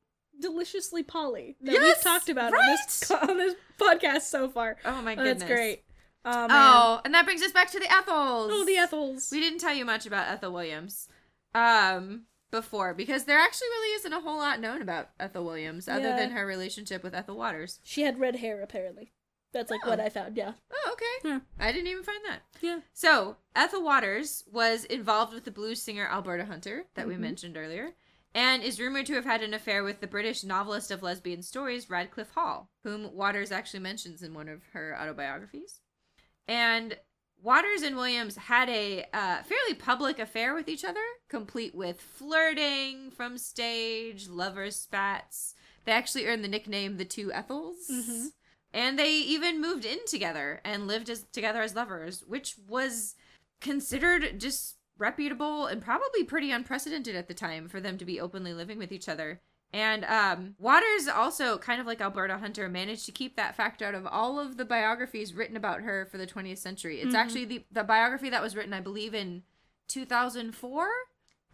deliciously poly that Yes, we've talked about on this on this podcast so far. Oh my Oh, goodness. that's great. Oh. Oh, and that brings us back to the Ethels. oh, the Ethels. We didn't tell you much about Ethel Williams um before because there actually really isn't a whole lot known about Ethel Williams other Yeah. than her relationship with Ethel Waters. She had red hair, apparently. That's like what Oh. I found. Yeah. Oh, okay. Yeah. I didn't even find that. Yeah. So, Ethel Waters was involved with the blues singer Alberta Hunter that we Mhm. mentioned earlier, and is rumored to have had an affair with the British novelist of lesbian stories Radclyffe Hall, whom Waters actually mentions in one of her autobiographies. And Waters and Williams had a uh, fairly public affair with each other, complete with flirting from stage, lovers' spats. They actually earned the nickname the Two Ethels. Mhm. And they even moved in together and lived as together as lovers, which was considered just reputable and probably pretty unprecedented at the time for them to be openly living with each other. And um, Waters also, kind of like Alberta Hunter, managed to keep that fact out of all of the biographies written about her for the 20th century. It's Mhm. actually the, the biography that was written, I believe, in 2004.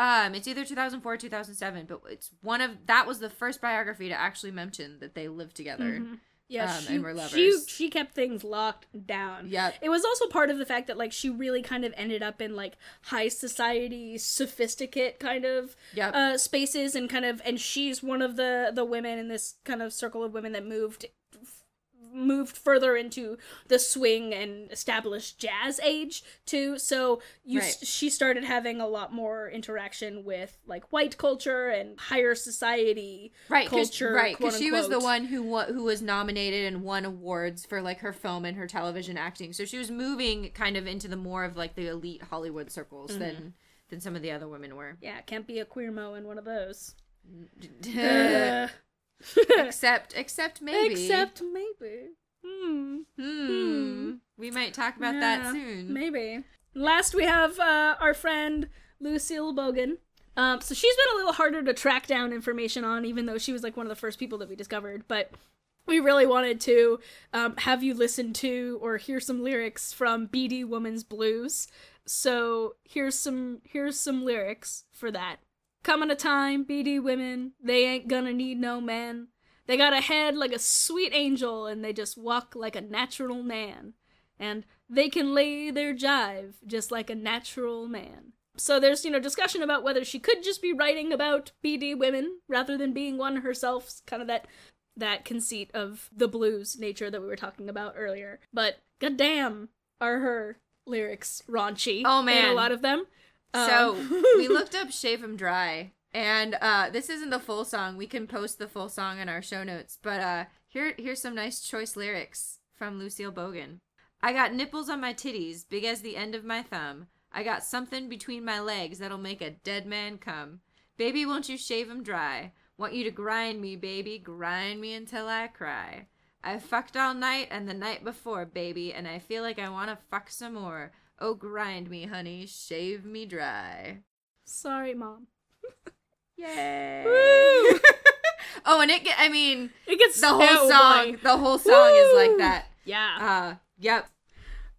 Um, it's either 2004 or 2007, but it's one of that was the first biography to actually mention that they lived together. Mhm. Yeah, Um, she, and were she lovers. she kept things locked down. Yep. It was also part of the fact that like she really kind of ended up in like high society, sophisticate kind of Yep. uh spaces and kind of and she's one of the the women in this kind of circle of women that moved moved further into the swing and established jazz age too so you Right. she started having a lot more interaction with like white culture and higher society right, cause, culture, right, because she was the one who wa- who was nominated and won awards for like her film and her television acting. So she was moving kind of into the more of like the elite Hollywood circles Mm-hmm. than than some of the other women were. yeah can't be a queer mo in one of those except, except maybe. except maybe hmm hmm. We might talk about that soon. Maybe. Last, we have uh, our friend Lucille Bogan. Um, so she's been a little harder to track down information on, even though she was like one of the first people that we discovered. But we really wanted to um, have you listen to or hear some lyrics from BD Woman's Blues. So here's some here's some lyrics for that. Coming a time, BD women, they ain't gonna need no man. They got a head like a sweet angel, and they just walk like a natural man and they can lay their jive just like a natural man. So there's, you know, discussion about whether she could just be writing about BD women rather than being one herself, kind of that that conceit of the blues nature that we were talking about earlier. But goddamn, are her lyrics raunchy? Oh, in man. a lot of them. So Um, we looked up "Shave 'Em Dry," and uh, this isn't the full song. We can post the full song in our show notes, but uh, here here's some nice choice lyrics from Lucille Bogan. I got nipples on my titties, big as the end of my thumb. I got something between my legs that'll make a dead man come. Baby, won't you shave 'em dry? Want you to grind me, baby, grind me until I cry. I fucked all night and the night before, baby, and I feel like I want to fuck some more. Oh, grind me, honey, shave me dry. Sorry, mom. Yay! Woo! oh, and it get, I mean, It gets the whole oh, song, boy. the whole song is like that. Yeah. Uh, yep.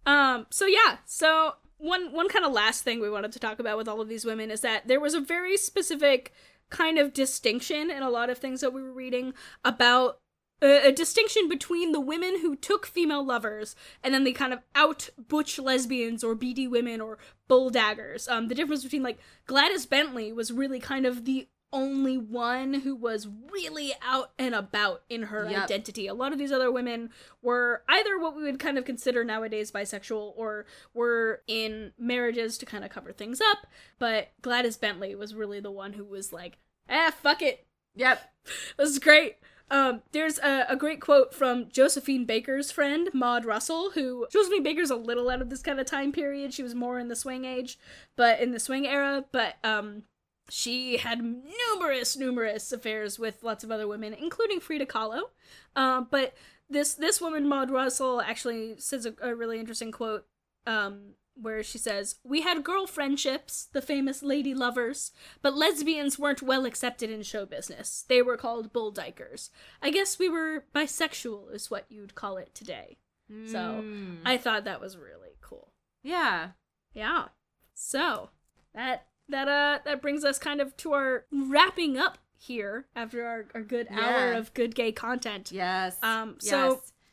Um, so yeah, so one one kind of last thing we wanted to talk about with all of these women is that there was a very specific kind of distinction in a lot of things that we were reading about a, a distinction between the women who took female lovers and then the kind of out butch lesbians or BD women or bull daggers. Um, the difference between like Gladys Bentley was really kind of the only one who was really out and about in her Yep. identity. A lot of these other women were either what we would kind of consider nowadays bisexual or were in marriages to kind of cover things up. But Gladys Bentley was really the one who was like, ah, fuck it. Yep. This is great. Um, there's a, a great quote from Josephine Baker's friend, Maud Russell, who Josephine Baker's a little out of this kind of time period. She was more in the swing age, but in the swing era. But um, she had numerous, numerous affairs with lots of other women, including Frida Kahlo. Um, but this this woman, Maud Russell, actually says a, a really interesting quote um, where she says, We had girl friendships, the famous lady lovers, but lesbians weren't well accepted in show business. They were called bull dykers. I guess we were bisexual, is what you'd call it today. So Mm. I thought that was really cool. yeah. Yeah. So that that uh that brings us kind of to our wrapping up here after our, our good hour of good gay content. Yes. Um, yes.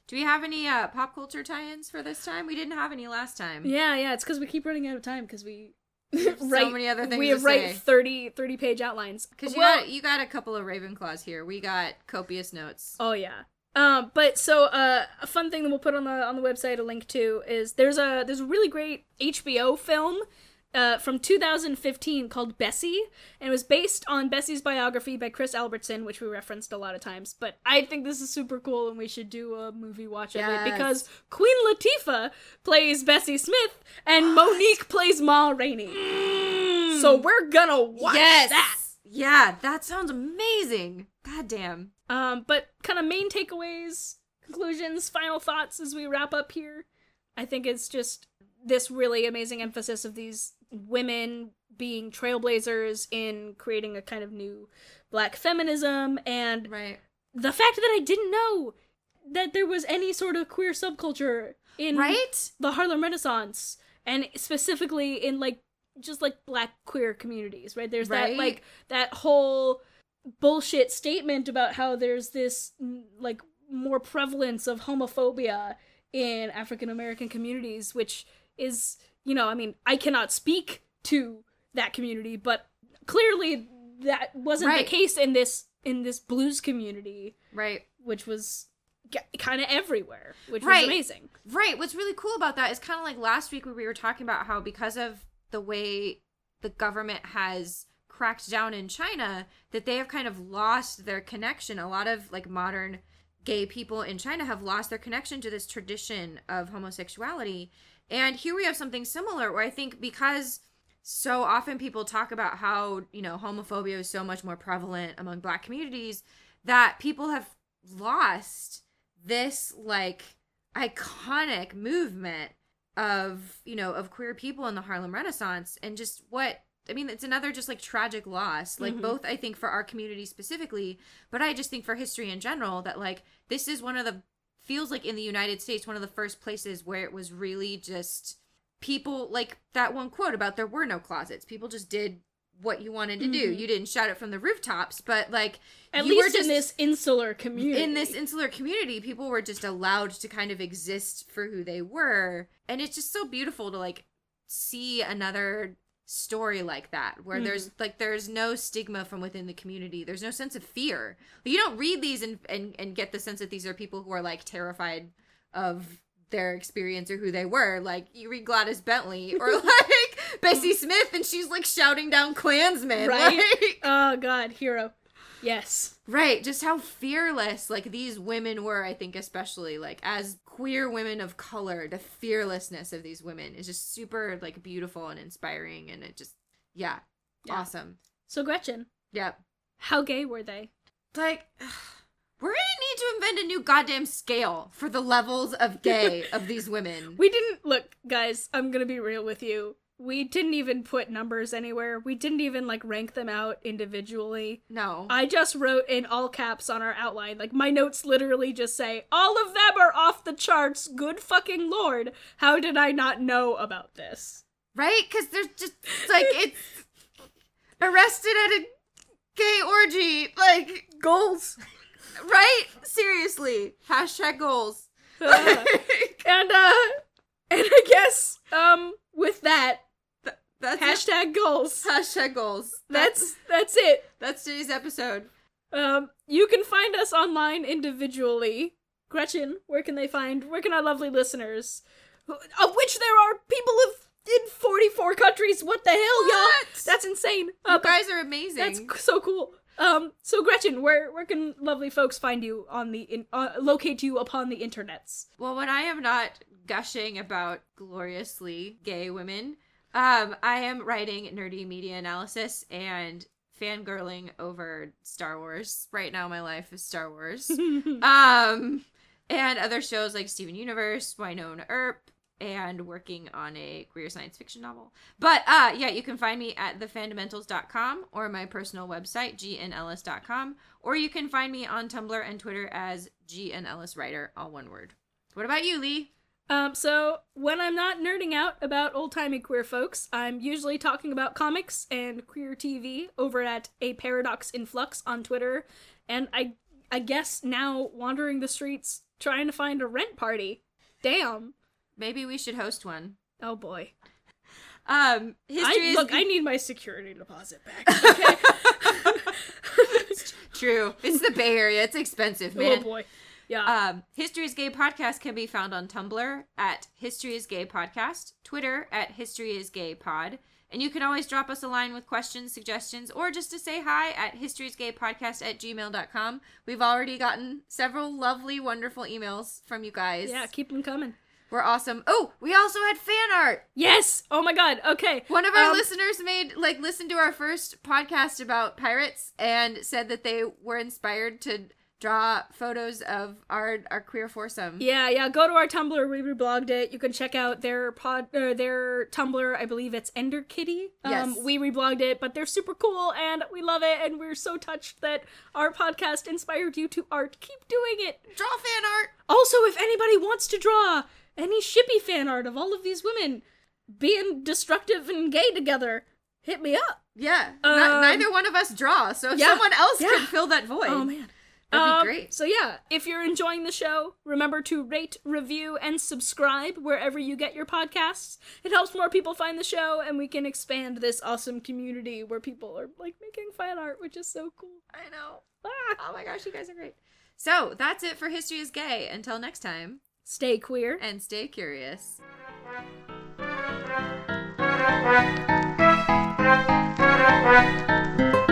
So- do we have any uh, pop culture tie-ins for this time? We didn't have any last time. Yeah, yeah, it's because we keep running out of time because we so write many other things we write say. 30, 30 page outlines. Because you Well- got you got a couple of Ravenclaws here. We got copious notes. Oh yeah. Um, but so uh, a fun thing that we'll put on the on the website a link to is there's a there's a really great HBO film uh, from 2015 called Bessie, and it was based on Bessie's biography by Chris Albertson, which we referenced a lot of times. But I think this is super cool, and we should do a movie watch of it because Queen Latifah plays Bessie Smith and Mo'Nique plays Ma Rainey. So we're gonna watch yes. that. Yeah, that sounds amazing. God damn. Um, but kind of main takeaways, conclusions, final thoughts as we wrap up here. I think it's just this really amazing emphasis of these women being trailblazers in creating a kind of new black feminism and Right. the fact that I didn't know that there was any sort of queer subculture in Right? the Harlem Renaissance and specifically in like just like black queer communities, right? There's that like that whole bullshit statement about how there's this like more prevalence of homophobia in African American communities, which is, you know, I mean, I cannot speak to that community, but clearly that wasn't Right. the case in this in this blues community, Right. which was kind of everywhere, which Right. was amazing. Right. What's really cool about that is kind of like last week where we were talking about how because of the way the government has cracked down in China, that they have kind of lost their connection. A lot of like modern gay people in China have lost their connection to this tradition of homosexuality. And here we have something similar where I think because so often people talk about how, you know, homophobia is so much more prevalent among black communities that people have lost this like iconic movement of you know of queer people in the Harlem Renaissance and just what I mean it's another just like tragic loss like Mhm. both I think for our community specifically but I just think for history in general that like this is one of the feels like in the United States one of the first places where it was really just people like that one quote about there were no closets people just did what you wanted to do Mhm. you didn't shout it from the rooftops but like At you were least in this insular community. in this insular community people were just allowed to kind of exist for who they were and it's just so beautiful to like see another story like that where Mhm. there's like there's no stigma from within the community there's no sense of fear you don't read these and, and and get the sense that these are people who are like terrified of their experience or who they were like you read gladys bentley or like bessie smith and she's like shouting down klansmen Right? like- oh god, hero. Yes. Right, just how fearless like these women were, I think especially like as queer women of color, the fearlessness of these women is just super like beautiful and inspiring and it just yeah, Yeah. awesome. So Gretchen, Yep. how gay were they? Like we're going to need to invent a new goddamn scale for the levels of gay of these women. We didn't look, guys. I'm gonna be real with you. We didn't even put numbers anywhere. We didn't even like rank them out individually. no. I just wrote in all caps on our outline. Like my notes literally just say, "All of them are off the charts." Good fucking lord! How did I not know about this? right? Cuz there's just like it's arrested at a gay orgy like Goals. right? Seriously. Hashtag goals. Uh, and uh, and I guess um with that That's it. hashtag goals. hashtag goals. That's that's it. that's today's episode. Um, you can find us online individually. Gretchen, where can they find? Where can our lovely listeners, of which there are people of in forty four countries? What the hell, y'all? That's insane. Uh, You but guys are amazing. that's so cool. Um, so Gretchen, where where can lovely folks find you on the in, uh, locate you upon the internets? well, when I am not gushing about gloriously gay women, Um, I am writing nerdy media analysis and fangirling over Star Wars. Right now, my life is Star Wars. um, and other shows like Steven Universe, Wynonna Earp, and working on a queer science fiction novel. But uh yeah, you can find me at thefandomentals.com or my personal website, gnellis.com, or you can find me on Tumblr and Twitter as gnelliswriter, all one word. What about you, Lee? Um, so when I'm not nerding out about old timey queer folks, I'm usually talking about comics and queer TV over at a paradox in flux on Twitter, and I I guess now wandering the streets trying to find a rent party. Damn. Maybe we should host one. Oh boy. Um, history I, look, I need my security deposit back. Okay. true. It's the Bay Area. It's expensive, man. oh man. boy. Yeah. Um, History is Gay podcast can be found on Tumblr at History is Gay podcast, Twitter at History is Gay pod, and you can always drop us a line with questions, suggestions, or just to say hi at historyisgaypodcast at gmail.com. We've already gotten several lovely, wonderful emails from you guys. yeah, keep them coming. We're awesome. Oh, we also had fan art. Yes. Oh my god. Okay. One of our Um, listeners made like listened to our first podcast about pirates and said that they were inspired to draw photos of our our queer foursome. Yeah, yeah. Go to our Tumblr. We reblogged it. You can check out their pod, uh, their Tumblr. I believe it's Ender Kitty. Um, Yes. We reblogged it, but they're super cool, and we love it. And we're so touched that our podcast inspired you to art. Keep doing it. Draw fan art. Also, if anybody wants to draw any shippy fan art of all of these women being destructive and gay together, hit me up. Yeah. Um, N- neither one of us draw, so if yeah, someone else yeah. could fill that void. Oh man. That'd be Um, great. So yeah, if you're enjoying the show, remember to rate, review, and subscribe wherever you get your podcasts. It helps more people find the show, and we can expand this awesome community where people are like making fan art, which is so cool. I know. Ah! Oh my gosh, you guys are great. So that's it for History is Gay. Until next time, Stay queer. and stay curious. Thank you.